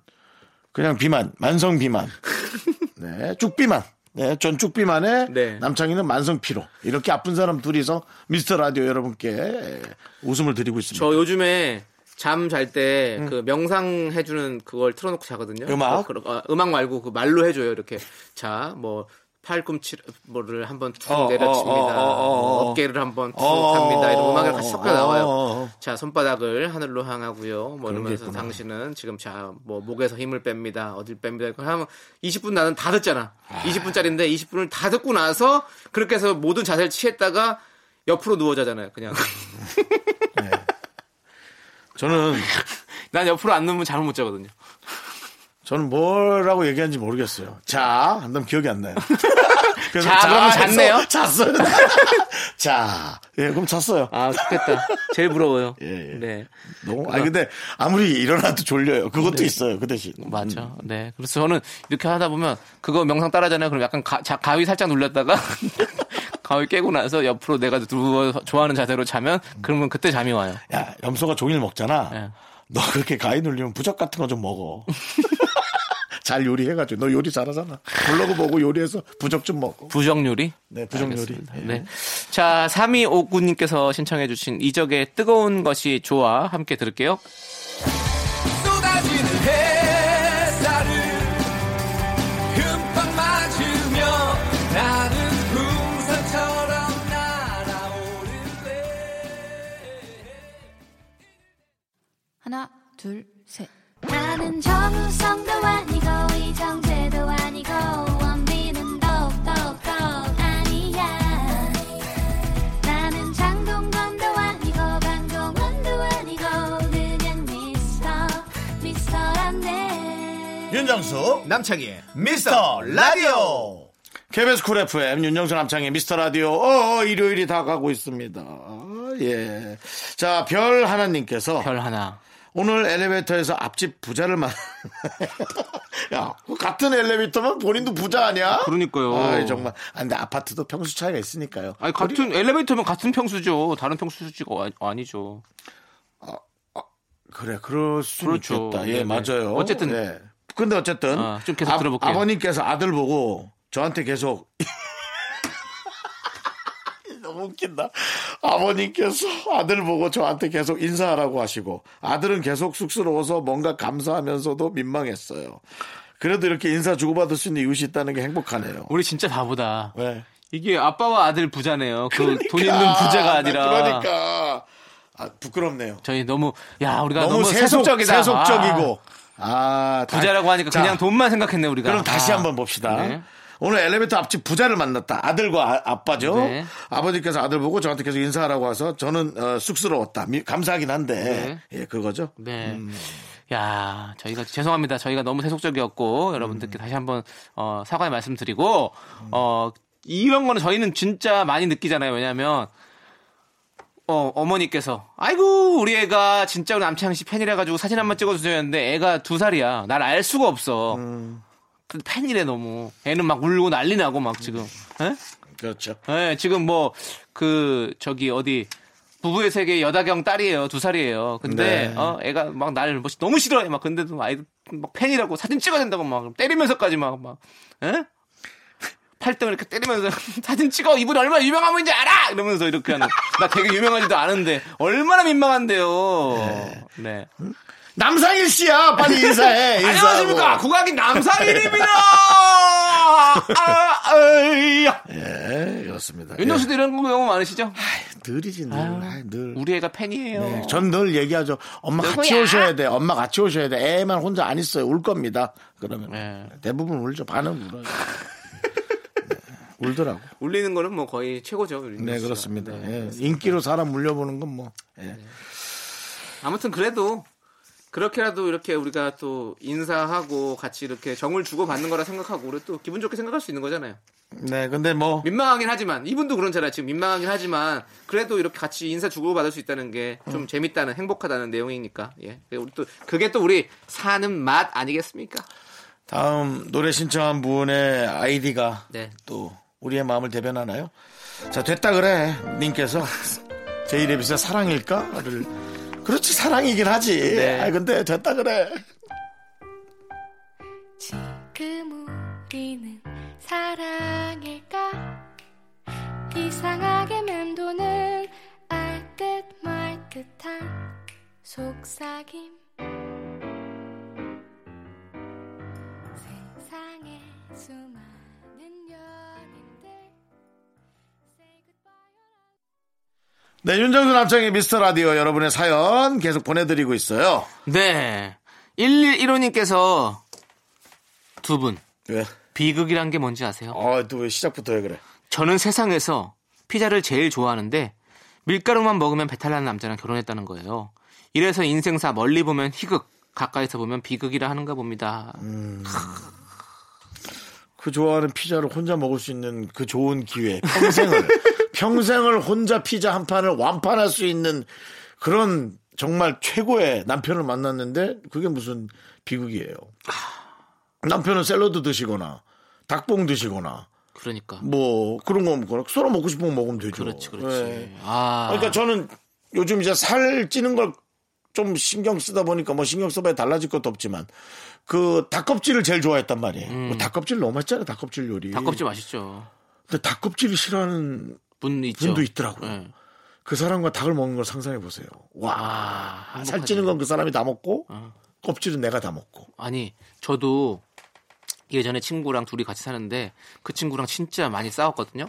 [SPEAKER 1] 그냥 비만, 만성 비만. 네, 쭉 비만. 네, 전 쭉비만에
[SPEAKER 2] 네.
[SPEAKER 1] 남창희는 만성 피로. 이렇게 아픈 사람 둘이서 미스터 라디오 여러분께 웃음을 드리고 있습니다.
[SPEAKER 2] 저 요즘에 잠 잘 때그 명상 해주는 그걸 틀어놓고 자거든요.
[SPEAKER 1] 음악?
[SPEAKER 2] 어, 그러- 어, 음악 말고 그 말로 해줘요. 이렇게 자 뭐 팔꿈치 뭐를 한번 툭
[SPEAKER 1] 어,
[SPEAKER 2] 내려칩니다.
[SPEAKER 1] 어, 어, 어, 어.
[SPEAKER 2] 어깨를 한번 툭
[SPEAKER 1] 어,
[SPEAKER 2] 합니다. 이런 음악이 같이
[SPEAKER 1] 어,
[SPEAKER 2] 섞여 나와요.
[SPEAKER 1] 어, 어.
[SPEAKER 2] 자 손바닥을 하늘로 향하고요. 뭐 이러면서. 당신은 지금 자 뭐 목에서 힘을 뺍니다. 어딜 뺍니다. 하면 20분 나는 다 듣잖아. 20분짜리인데 20분을 다 듣고 나서 그렇게 해서 모든 자세를 취했다가 옆으로 누워 자잖아요. 그냥
[SPEAKER 1] 저는
[SPEAKER 2] 난 옆으로 안 누우면 잠을 못 자거든요.
[SPEAKER 1] 저는 뭐라고 얘기하는지 모르겠어요. 자, 한다면 기억이 안 나요. 그래서
[SPEAKER 2] 자,
[SPEAKER 1] 해서
[SPEAKER 2] 잤네요?
[SPEAKER 1] 잤어요. 자, 예, 그럼 잤어요.
[SPEAKER 2] 아, 좋겠다. 제일 부러워요.
[SPEAKER 1] 예, 예.
[SPEAKER 2] 네.
[SPEAKER 1] 너무, 아니, 근데 아무리 일어나도 졸려요. 그것도 있어요. 그 대신.
[SPEAKER 2] 맞죠. 네. 그래서 저는 이렇게 하다 보면 그거 명상 따라하잖아요. 그럼 약간 가, 자, 가위 살짝 눌렸다가 가위 깨고 나서 옆으로 내가 누워 좋아하는 자세로 자면 그러면 그때 잠이 와요.
[SPEAKER 1] 야, 염소가 종일 먹잖아.
[SPEAKER 2] 예.
[SPEAKER 1] 너 그렇게 가위 눌리면 부적 같은 거 좀 먹어. 잘 요리해가지고. 너 요리 잘하잖아. 블로그 보고 요리해서 부적 좀 먹어.
[SPEAKER 2] 부정 요리?
[SPEAKER 1] 네, 부적 요리. 예.
[SPEAKER 2] 네. 자, 3259님께서 신청해주신 이적의 뜨거운 것이 좋아. 함께 들을게요.
[SPEAKER 8] 쏟아지는 햇살을 흠뻑 맞으며 나는 풍선처럼 날아오를래
[SPEAKER 3] 하나, 둘, 셋. 나는 정우성도 아니고 이정재도 아니고 원빈은 더욱더 아니야 나는 장동건도 아니고 강동원도 아니고 그냥 미스터 미스터란데
[SPEAKER 1] 윤정수,
[SPEAKER 2] 남창희의
[SPEAKER 1] 미스터 라디오. KBS Cool FM, 윤정수 남창희의 미스터 라디오. 어, 일요일이 다가고 있습니다. 예. 자, 별 하나님께서.
[SPEAKER 2] 별 하나.
[SPEAKER 1] 오늘 엘리베이터에서 앞집 부자를 만. 야, 같은 엘리베이터면 본인도 부자 아니야?
[SPEAKER 2] 그러니까요.
[SPEAKER 1] 아 정말. 아, 근데 아파트도 평수 차이가 있으니까요.
[SPEAKER 2] 아니, 같은 엘리베이터면 같은 평수죠. 다른 평수지가 아- 아니죠.
[SPEAKER 1] 그래, 그럴 수
[SPEAKER 2] 그렇죠.
[SPEAKER 1] 있겠다. 예,
[SPEAKER 2] 네네.
[SPEAKER 1] 맞아요.
[SPEAKER 2] 어쨌든.
[SPEAKER 1] 예. 근데 어쨌든.
[SPEAKER 2] 아, 좀 계속 들어볼게요.
[SPEAKER 1] 아버님께서 아들 보고 저한테 계속. 너무 웃긴다. 아버님께서 아들 보고 저한테 계속 인사하라고 하시고 아들은 계속 쑥스러워서 뭔가 감사하면서도 민망했어요. 그래도 이렇게 인사 주고받을 수 있는 이웃이 있다는 게 행복하네요.
[SPEAKER 2] 우리 진짜 바보다.
[SPEAKER 1] 왜?
[SPEAKER 2] 이게 아빠와 아들 부자네요. 그돈
[SPEAKER 1] 그러니까.
[SPEAKER 2] 있는 부자가 아니라.
[SPEAKER 1] 그러니까. 아, 부끄럽네요.
[SPEAKER 2] 저희 너무 야 우리가
[SPEAKER 1] 너무,
[SPEAKER 2] 너무,
[SPEAKER 1] 세속,
[SPEAKER 2] 세속적이다.
[SPEAKER 1] 세속적이고. 아, 다-
[SPEAKER 2] 부자라고 하니까
[SPEAKER 1] 자,
[SPEAKER 2] 그냥 돈만 생각했네 우리가.
[SPEAKER 1] 그럼 다시
[SPEAKER 2] 아.
[SPEAKER 1] 한번 봅시다.
[SPEAKER 2] 네.
[SPEAKER 1] 오늘 엘리베이터 앞집 부자를 만났다. 아들과 아, 빠죠
[SPEAKER 2] 네.
[SPEAKER 1] 아버지께서 아들 보고 저한테 계속 인사하라고 해서 저는 어, 쑥스러웠다. 미- 감사하긴 한데. 예, 그거죠.
[SPEAKER 2] 네.
[SPEAKER 1] 음.
[SPEAKER 2] 야, 저희가 죄송합니다. 저희가 너무 세속적이었고 여러분들께 다시 한번 어, 사과의 말씀드리고 어 이런 거는 저희는 진짜 많이 느끼잖아요. 왜냐하면 어 어머니께서 아이고 우리 애가 진짜 우리 남창희 씨 팬이라 가지고 사진 한 번 찍어주세요 했는데 애가 두 살이야. 날 알 수가 없어. 근데 팬이래 너무. 애는 막 울고 난리 나고 막 지금. 예?
[SPEAKER 1] 그렇죠.
[SPEAKER 2] 예, 지금 뭐 그 저기 어디 부부의 세계 여다경 딸이에요. 두 살이에요. 근데
[SPEAKER 1] 네.
[SPEAKER 2] 어 애가 막 나를 뭐 너무 싫어해. 막 근데도 아이들 막 팬이라고 사진 찍어야 된다고 막 때리면서까지 막 막. 예? 팔등을 이렇게 때리면서 사진 찍어 이분이 얼마나 유명한 분인지 알아 이러면서 이렇게 하는 나 되게 유명하지도 않은데 얼마나 민망한데요. 네.
[SPEAKER 1] 남상일 씨야. 빨리 인사해.
[SPEAKER 2] 안녕하십니까 국악인 남상일입니다. 아, 아이야.
[SPEAKER 1] 예, 그렇습니다.
[SPEAKER 2] 윤정수도 이런 거 영어 많으시죠?
[SPEAKER 1] 예, 늘이지, 늘. 아이, 늘.
[SPEAKER 2] 우리 애가 팬이에요.
[SPEAKER 1] 네, 전늘 얘기하죠. 엄마 같이
[SPEAKER 2] 누구야?
[SPEAKER 1] 오셔야 돼. 엄마 같이 오셔야 돼. 애만 혼자 안 있어요. 울 겁니다. 그러면
[SPEAKER 2] 네.
[SPEAKER 1] 대부분 울죠. 반은 울어요. 네, 울더라고.
[SPEAKER 2] 울리는 거는 뭐 거의 최고죠.
[SPEAKER 1] 네. 그렇습니다.
[SPEAKER 2] 네,
[SPEAKER 1] 예,
[SPEAKER 2] 그렇습니다.
[SPEAKER 1] 인기로 사람 물려보는 건 뭐. 예.
[SPEAKER 2] 아무튼 그래도 그렇게라도 이렇게 우리가 또 인사하고 같이 이렇게 정을 주고 받는 거라 생각하고 우리 또 기분 좋게 생각할 수 있는 거잖아요.
[SPEAKER 1] 네, 근데 뭐
[SPEAKER 2] 민망하긴 하지만 이분도 그런잖아요. 지금 민망하긴 하지만 그래도 이렇게 같이 인사 주고 받을 수 있다는 게좀
[SPEAKER 1] 음.
[SPEAKER 2] 재밌다는 행복하다는 내용이니까. 예. 우리 또 그게 또 우리 사는 맛 아니겠습니까?
[SPEAKER 1] 다음 노래 신청한 분의 아이디가
[SPEAKER 2] 네.
[SPEAKER 1] 또 우리의 마음을 대변하나요? 자, 됐다 그래. 님께서 제 이름이 비서 사랑일까?를 그렇지 사랑이긴 하지.
[SPEAKER 2] 네.
[SPEAKER 1] 아 근데 됐다 그래.
[SPEAKER 3] 지금 우리는 사랑일까 이상하게 맴도는 알 듯 말 듯한 속삭임 세상에 수많은
[SPEAKER 1] 네, 윤정수 남창의 미스터 라디오 여러분의 사연 계속 보내드리고 있어요.
[SPEAKER 2] 네. 1115님께서 두 분,
[SPEAKER 1] 왜?
[SPEAKER 2] 비극이란 게 뭔지 아세요?
[SPEAKER 1] 어, 또왜 시작부터 왜 그래?
[SPEAKER 2] 저는 세상에서 피자를 제일 좋아하는데 밀가루만 먹으면 배탈 나는 남자랑 결혼했다는 거예요. 이래서 인생사 멀리 보면 희극, 가까이서 보면 비극이라 하는가 봅니다.
[SPEAKER 1] 그 좋아하는 피자를 혼자 먹을 수 있는 그 좋은 기회, 평생을, 평생을 혼자 피자 한 판을 완판할 수 있는 그런 정말 최고의 남편을 만났는데 그게 무슨 비극이에요. 남편은 샐러드 드시거나 닭봉 드시거나
[SPEAKER 2] 그러니까.
[SPEAKER 1] 뭐 그런 거 먹거나 서로 먹고 싶은 거 먹으면 되죠.
[SPEAKER 2] 그렇지, 그렇지.
[SPEAKER 1] 네.
[SPEAKER 2] 아.
[SPEAKER 1] 그러니까 저는 요즘 이제 살 찌는 걸 좀 신경 쓰다 보니까 뭐 신경 써봐야 달라질 것도 없지만 그 닭껍질을 제일 좋아했단 말이에요. 뭐 닭껍질 너무 맛있잖아요. 닭껍질 요리.
[SPEAKER 2] 음. 닭껍질 맛있죠.
[SPEAKER 1] 근데 닭껍질을 싫어하는
[SPEAKER 2] 분 있죠.
[SPEAKER 1] 분도 있더라고요.
[SPEAKER 2] 네.
[SPEAKER 1] 그 사람과 닭을 먹는 걸 상상해 보세요. 와,
[SPEAKER 2] 아.
[SPEAKER 1] 살찌는 건 그 사람이 다 먹고
[SPEAKER 2] 어.
[SPEAKER 1] 껍질은 내가 다 먹고.
[SPEAKER 2] 아니, 저도 예전에 친구랑 둘이 같이 사는데 그 친구랑 진짜 많이 싸웠거든요.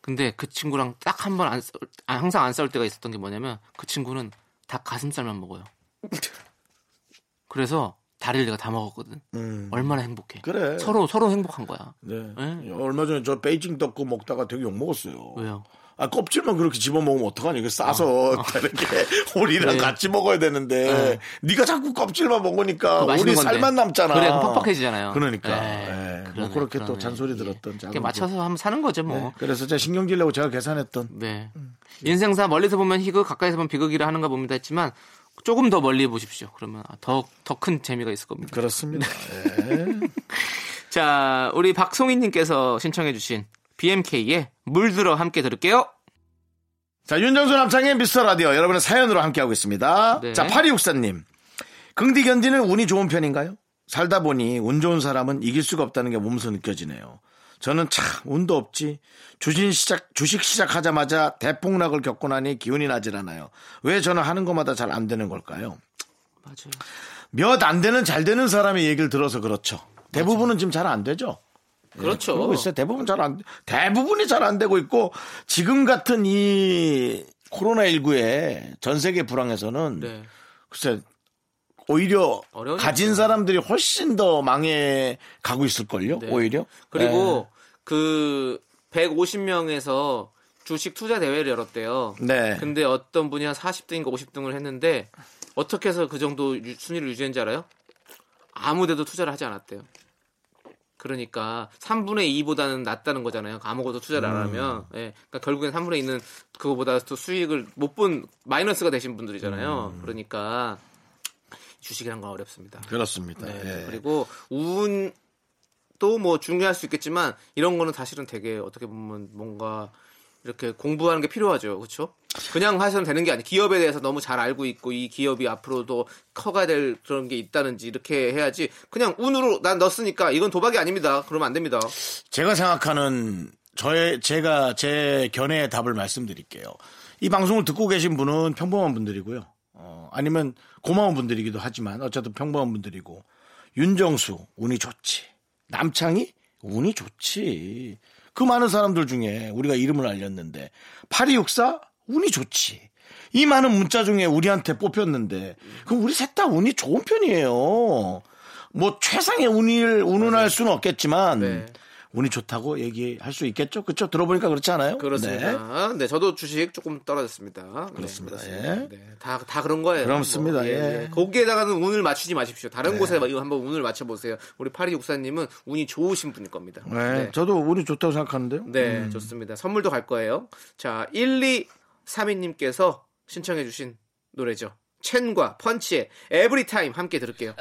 [SPEAKER 2] 근데 그 친구랑 딱 한 번 안, 싸- 아, 항상 안 싸울 때가 있었던 게 뭐냐면 그 친구는 닭 가슴살만 먹어요. 그래서 다리를 내가 다 먹었거든.
[SPEAKER 1] 음.
[SPEAKER 2] 얼마나 행복해.
[SPEAKER 1] 그래.
[SPEAKER 2] 서로 서로 행복한 거야.
[SPEAKER 1] 네.
[SPEAKER 2] 네.
[SPEAKER 1] 얼마 전에 저 베이징 떡국 먹다가 되게 욕 먹었어요.
[SPEAKER 2] 왜요?
[SPEAKER 1] 아 껍질만 그렇게 집어 먹으면 어떡하니? 이거 싸서 이렇게 오리랑
[SPEAKER 2] 네.
[SPEAKER 1] 같이 먹어야 되는데 네. 가 자꾸 껍질만 먹으니까 오리
[SPEAKER 2] 건데.
[SPEAKER 1] 살만 남잖아.
[SPEAKER 2] 그래, 그럼 뻑뻑해지잖아요.
[SPEAKER 1] 그러니까
[SPEAKER 2] 네,
[SPEAKER 1] 예. 뭐
[SPEAKER 2] 그러네,
[SPEAKER 1] 그렇게 또
[SPEAKER 2] 그러네.
[SPEAKER 1] 잔소리
[SPEAKER 2] 예.
[SPEAKER 1] 들었던 작은
[SPEAKER 2] 맞춰서 하면 사는 거죠,
[SPEAKER 1] 그-
[SPEAKER 2] 뭐.
[SPEAKER 1] 네. 그래서 제가 신경질 내고 제가 계산했던
[SPEAKER 2] 네. 인생사 멀리서 보면 희극, 가까이서 보면 비극이라 하는가 봅니다 했지만 조금 더 멀리 보십시오. 그러면 더 더 큰 재미가 있을 겁니다.
[SPEAKER 1] 그렇습니다.
[SPEAKER 2] 네. 자, 우리 박송희님께서 신청해주신 BMK의 물들어 함께 들을게요.
[SPEAKER 1] 자, 윤정수 남창의 미스터 라디오 여러분의 사연으로 함께하고 있습니다.
[SPEAKER 2] 네.
[SPEAKER 1] 자, 파리육사님. 긍디 견디는 운이 좋은 편인가요? 살다 보니 운 좋은 사람은 이길 수가 없다는 게 몸소 느껴지네요. 저는 참 운도 없지. 주식 시작 주식 시작하자마자 대폭락을 겪고 나니 기운이 나질 않아요. 왜 저는 하는 것마다 잘 안 되는 걸까요?
[SPEAKER 2] 맞아요.
[SPEAKER 1] 몇 안 되는 잘 되는 사람의 얘기를 들어서 그렇죠. 대부분은 지금 잘 안 되죠.
[SPEAKER 2] 그렇죠.
[SPEAKER 1] 그러고 있어요. 대부분 잘 안, 대부분이 잘 안 되고 있고, 지금 같은 이 코로나 19의 전 세계 불황에서는,
[SPEAKER 2] 네.
[SPEAKER 1] 글쎄, 오히려
[SPEAKER 2] 어려우니까.
[SPEAKER 1] 가진 사람들이 훨씬 더 망해 가고 있을걸요?
[SPEAKER 2] 네.
[SPEAKER 1] 오히려?
[SPEAKER 2] 그리고 그 150명에서 주식 투자 대회를 열었대요.
[SPEAKER 1] 네.
[SPEAKER 2] 근데 어떤 분이 한 40등인가 50등을 했는데 어떻게 해서 그 정도 유- 순위를 유지했는지 알아요? 아무데도 투자를 하지 않았대요. 그러니까 3분의 2보다는 낫다는 거잖아요. 아무것도 투자를 안 하면. 예. 그러니까 결국엔 3분의 2는 그거보다 더 수익을 못 본 마이너스가 되신 분들이잖아요. 그러니까 주식이란 건 어렵습니다.
[SPEAKER 1] 그렇습니다.
[SPEAKER 2] 네.
[SPEAKER 1] 예.
[SPEAKER 2] 그리고 운도 뭐 중요할 수 있겠지만 이런 거는 사실은 되게 어떻게 보면 뭔가 이렇게 공부하는 게 필요하죠. 그렇죠? 그냥 하셔도 되는 게 아니에요. 기업에 대해서 너무 잘 알고 있고 이 기업이 앞으로도 커가야 될 그런 게 있다는지 이렇게 해야지 그냥 운으로 난 넣었으니까 이건 도박이 아닙니다. 그러면 안 됩니다.
[SPEAKER 1] 제가 생각하는 저의 제가 제 견해의 답을 말씀드릴게요. 이 방송을 듣고 계신 분은 평범한 분들이고요. 어, 아니면 고마운 분들이기도 하지만 어쨌든 평범한 분들이고 윤정수 운이 좋지. 남창이 운이 좋지. 그 많은 사람들 중에 우리가 이름을 알렸는데 8264 운이 좋지. 이 많은 문자 중에 우리한테 뽑혔는데 그럼 우리 셋 다 운이 좋은 편이에요. 뭐 최상의 운을 운운할 수는 없겠지만
[SPEAKER 2] 네.
[SPEAKER 1] 운이 좋다고 얘기할 수 있겠죠? 그렇죠? 들어보니까 그렇지 않아요? 네.
[SPEAKER 2] 그렇습니다. 네, 저도 주식 조금 떨어졌습니다.
[SPEAKER 1] 그렇습니다.
[SPEAKER 2] 네,
[SPEAKER 1] 예.
[SPEAKER 2] 네, 다, 다 그런 거예요.
[SPEAKER 1] 그렇습니다.
[SPEAKER 2] 뭐,
[SPEAKER 1] 예.
[SPEAKER 2] 거기에다가는 운을 맞추지 마십시오. 다른
[SPEAKER 1] 네.
[SPEAKER 2] 곳에 한번 운을 맞춰보세요. 우리 파리 육사님은 운이 좋으신 분일 겁니다.
[SPEAKER 1] 네, 저도 운이 좋다고 생각하는데요.
[SPEAKER 2] 네,
[SPEAKER 1] 음.
[SPEAKER 2] 좋습니다. 선물도 갈 거예요. 자, 1232님께서 신청해주신 노래죠. 첸과 펀치의 에브리타임 함께 들을게요.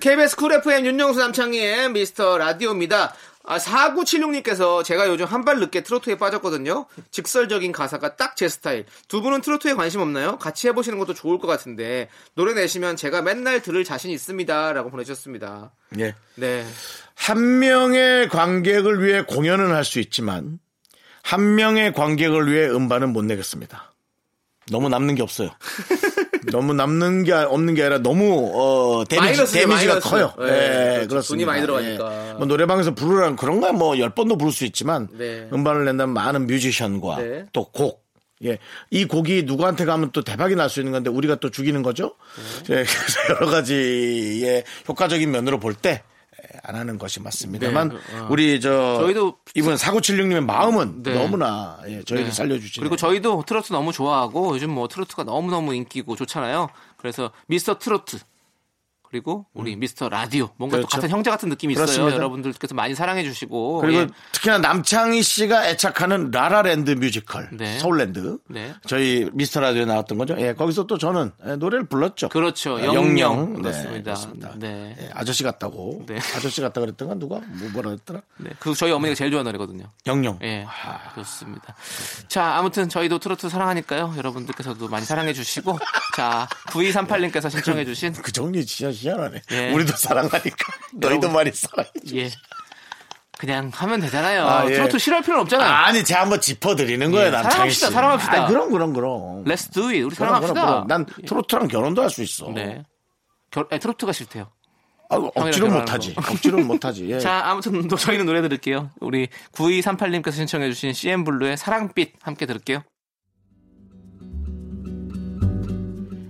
[SPEAKER 2] KBS Cool FM 윤정수 남창희의 미스터 라디오입니다. 아, 4976님께서 제가 요즘 한 발 늦게 트로트에 빠졌거든요. 직설적인 가사가 딱 제 스타일. 두 분은 트로트에 관심 없나요? 같이 해보시는 것도 좋을 것 같은데 노래 내시면 제가 맨날 들을 자신 있습니다 라고 보내주셨습니다.
[SPEAKER 1] 예.
[SPEAKER 2] 네.
[SPEAKER 1] 한 명의 관객을 위해 공연은 할 수 있지만 한 명의 관객을 위해 음반은 못 내겠습니다. 너무 남는 게 없어요. 너무 남는 게 없는 게 아니라 너무 어 데미지,
[SPEAKER 2] 마이너스죠,
[SPEAKER 1] 데미지가
[SPEAKER 2] 마이너스.
[SPEAKER 1] 커요.
[SPEAKER 2] 네,
[SPEAKER 1] 예,
[SPEAKER 2] 그렇죠.
[SPEAKER 1] 그렇습니다.
[SPEAKER 2] 돈이 많이 들어가니까.
[SPEAKER 1] 예. 뭐 노래방에서 부르라는 그런 거야 뭐 열 번도 부를 수 있지만
[SPEAKER 2] 네.
[SPEAKER 1] 음반을 낸다면 많은 뮤지션과
[SPEAKER 2] 네.
[SPEAKER 1] 또 곡. 예. 이 곡이 누구한테 가면 또 대박이 날 수 있는 건데 우리가 또 죽이는 거죠.
[SPEAKER 2] 네.
[SPEAKER 1] 예, 그래서 여러 가지의 효과적인 면으로 볼 때 안 하는 것이 맞습니다만
[SPEAKER 2] 네, 어.
[SPEAKER 1] 우리 저
[SPEAKER 2] 저희도
[SPEAKER 1] 이분 4976님의 마음은
[SPEAKER 2] 네.
[SPEAKER 1] 너무나 예, 저희를
[SPEAKER 2] 네.
[SPEAKER 1] 살려주시네요.
[SPEAKER 2] 그리고 저희도 트로트 너무 좋아하고 요즘 뭐 트로트가 너무너무 인기고 좋잖아요. 그래서 미스터 트로트 그리고 우리 미스터 라디오 뭔가 또
[SPEAKER 1] 그렇죠.
[SPEAKER 2] 같은 형제 같은 느낌이 있어요.
[SPEAKER 1] 그렇습니다.
[SPEAKER 2] 여러분들께서 많이 사랑해 주시고
[SPEAKER 1] 그리고
[SPEAKER 2] 예.
[SPEAKER 1] 특히나 남창희 씨가 애착하는 라라랜드 뮤지컬
[SPEAKER 2] 네.
[SPEAKER 1] 서울랜드
[SPEAKER 2] 네.
[SPEAKER 1] 저희 미스터 라디오에 나왔던 거죠. 예, 거기서 또 저는 예, 노래를 불렀죠.
[SPEAKER 2] 그렇죠.
[SPEAKER 1] 예,
[SPEAKER 2] 영영.
[SPEAKER 1] 네,
[SPEAKER 2] 그렇습니다.
[SPEAKER 1] 그렇습니다.
[SPEAKER 2] 네.
[SPEAKER 1] 예, 아저씨 같다고.
[SPEAKER 2] 네.
[SPEAKER 1] 아저씨 같다 그랬던가 누가 뭐 뭐라 그랬더라?
[SPEAKER 2] 네. 그 저희 어머니가 제일 좋아하는 노래거든요.
[SPEAKER 1] 영영.
[SPEAKER 2] 예. 그렇습니다. 자, 아무튼 저희도 트로트 사랑하니까요. 여러분들께서도 많이 사랑해 주시고 자, 9238님께서 신청해 주신
[SPEAKER 1] 그 정리 진짜 희한하네.
[SPEAKER 2] 예.
[SPEAKER 1] 우리도 사랑하니까 너희도 많이 사랑해.
[SPEAKER 2] 예. 그냥 하면 되잖아요.
[SPEAKER 1] 아, 예.
[SPEAKER 2] 트로트 싫어할 필요는 없잖아요.
[SPEAKER 1] 아니 제가 한번 짚어드리는 거예요.
[SPEAKER 2] 예,
[SPEAKER 1] 남창희
[SPEAKER 2] 사랑합시다,
[SPEAKER 1] 씨.
[SPEAKER 2] 사랑합시다.
[SPEAKER 1] 아, 그럼 그럼 그럼.
[SPEAKER 2] Let's do it. 우리
[SPEAKER 1] 그럼,
[SPEAKER 2] 사랑합시다.
[SPEAKER 1] 그럼, 그럼. 난 트로트랑 결혼도 할 수 있어.
[SPEAKER 2] 네. 결, 에, 트로트가 싫대요.
[SPEAKER 1] 아, 억지로 못하지.
[SPEAKER 2] 거.
[SPEAKER 1] 억지로는 못하지. 예.
[SPEAKER 2] 자, 아무튼 또 저희는 노래 들을게요. 우리 9238님께서 신청해주신 CM블루의 사랑빛 함께 들을게요.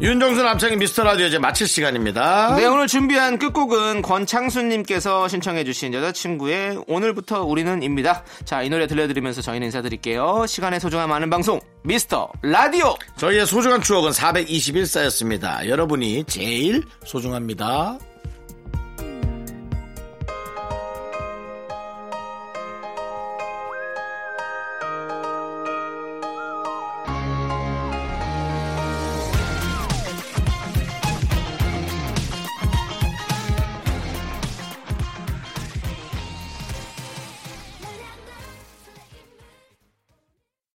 [SPEAKER 1] 윤정수 남창희 미스터 라디오 이제 마칠 시간입니다.
[SPEAKER 2] 네, 오늘 준비한 끝곡은 권창수님께서 신청해주신 여자친구의 오늘부터 우리는입니다. 자, 이 노래 들려드리면서 저희는 인사드릴게요. 시간의 소중함 많은 방송, 미스터 라디오!
[SPEAKER 1] 저희의 소중한 추억은 421사였습니다. 여러분이 제일 소중합니다.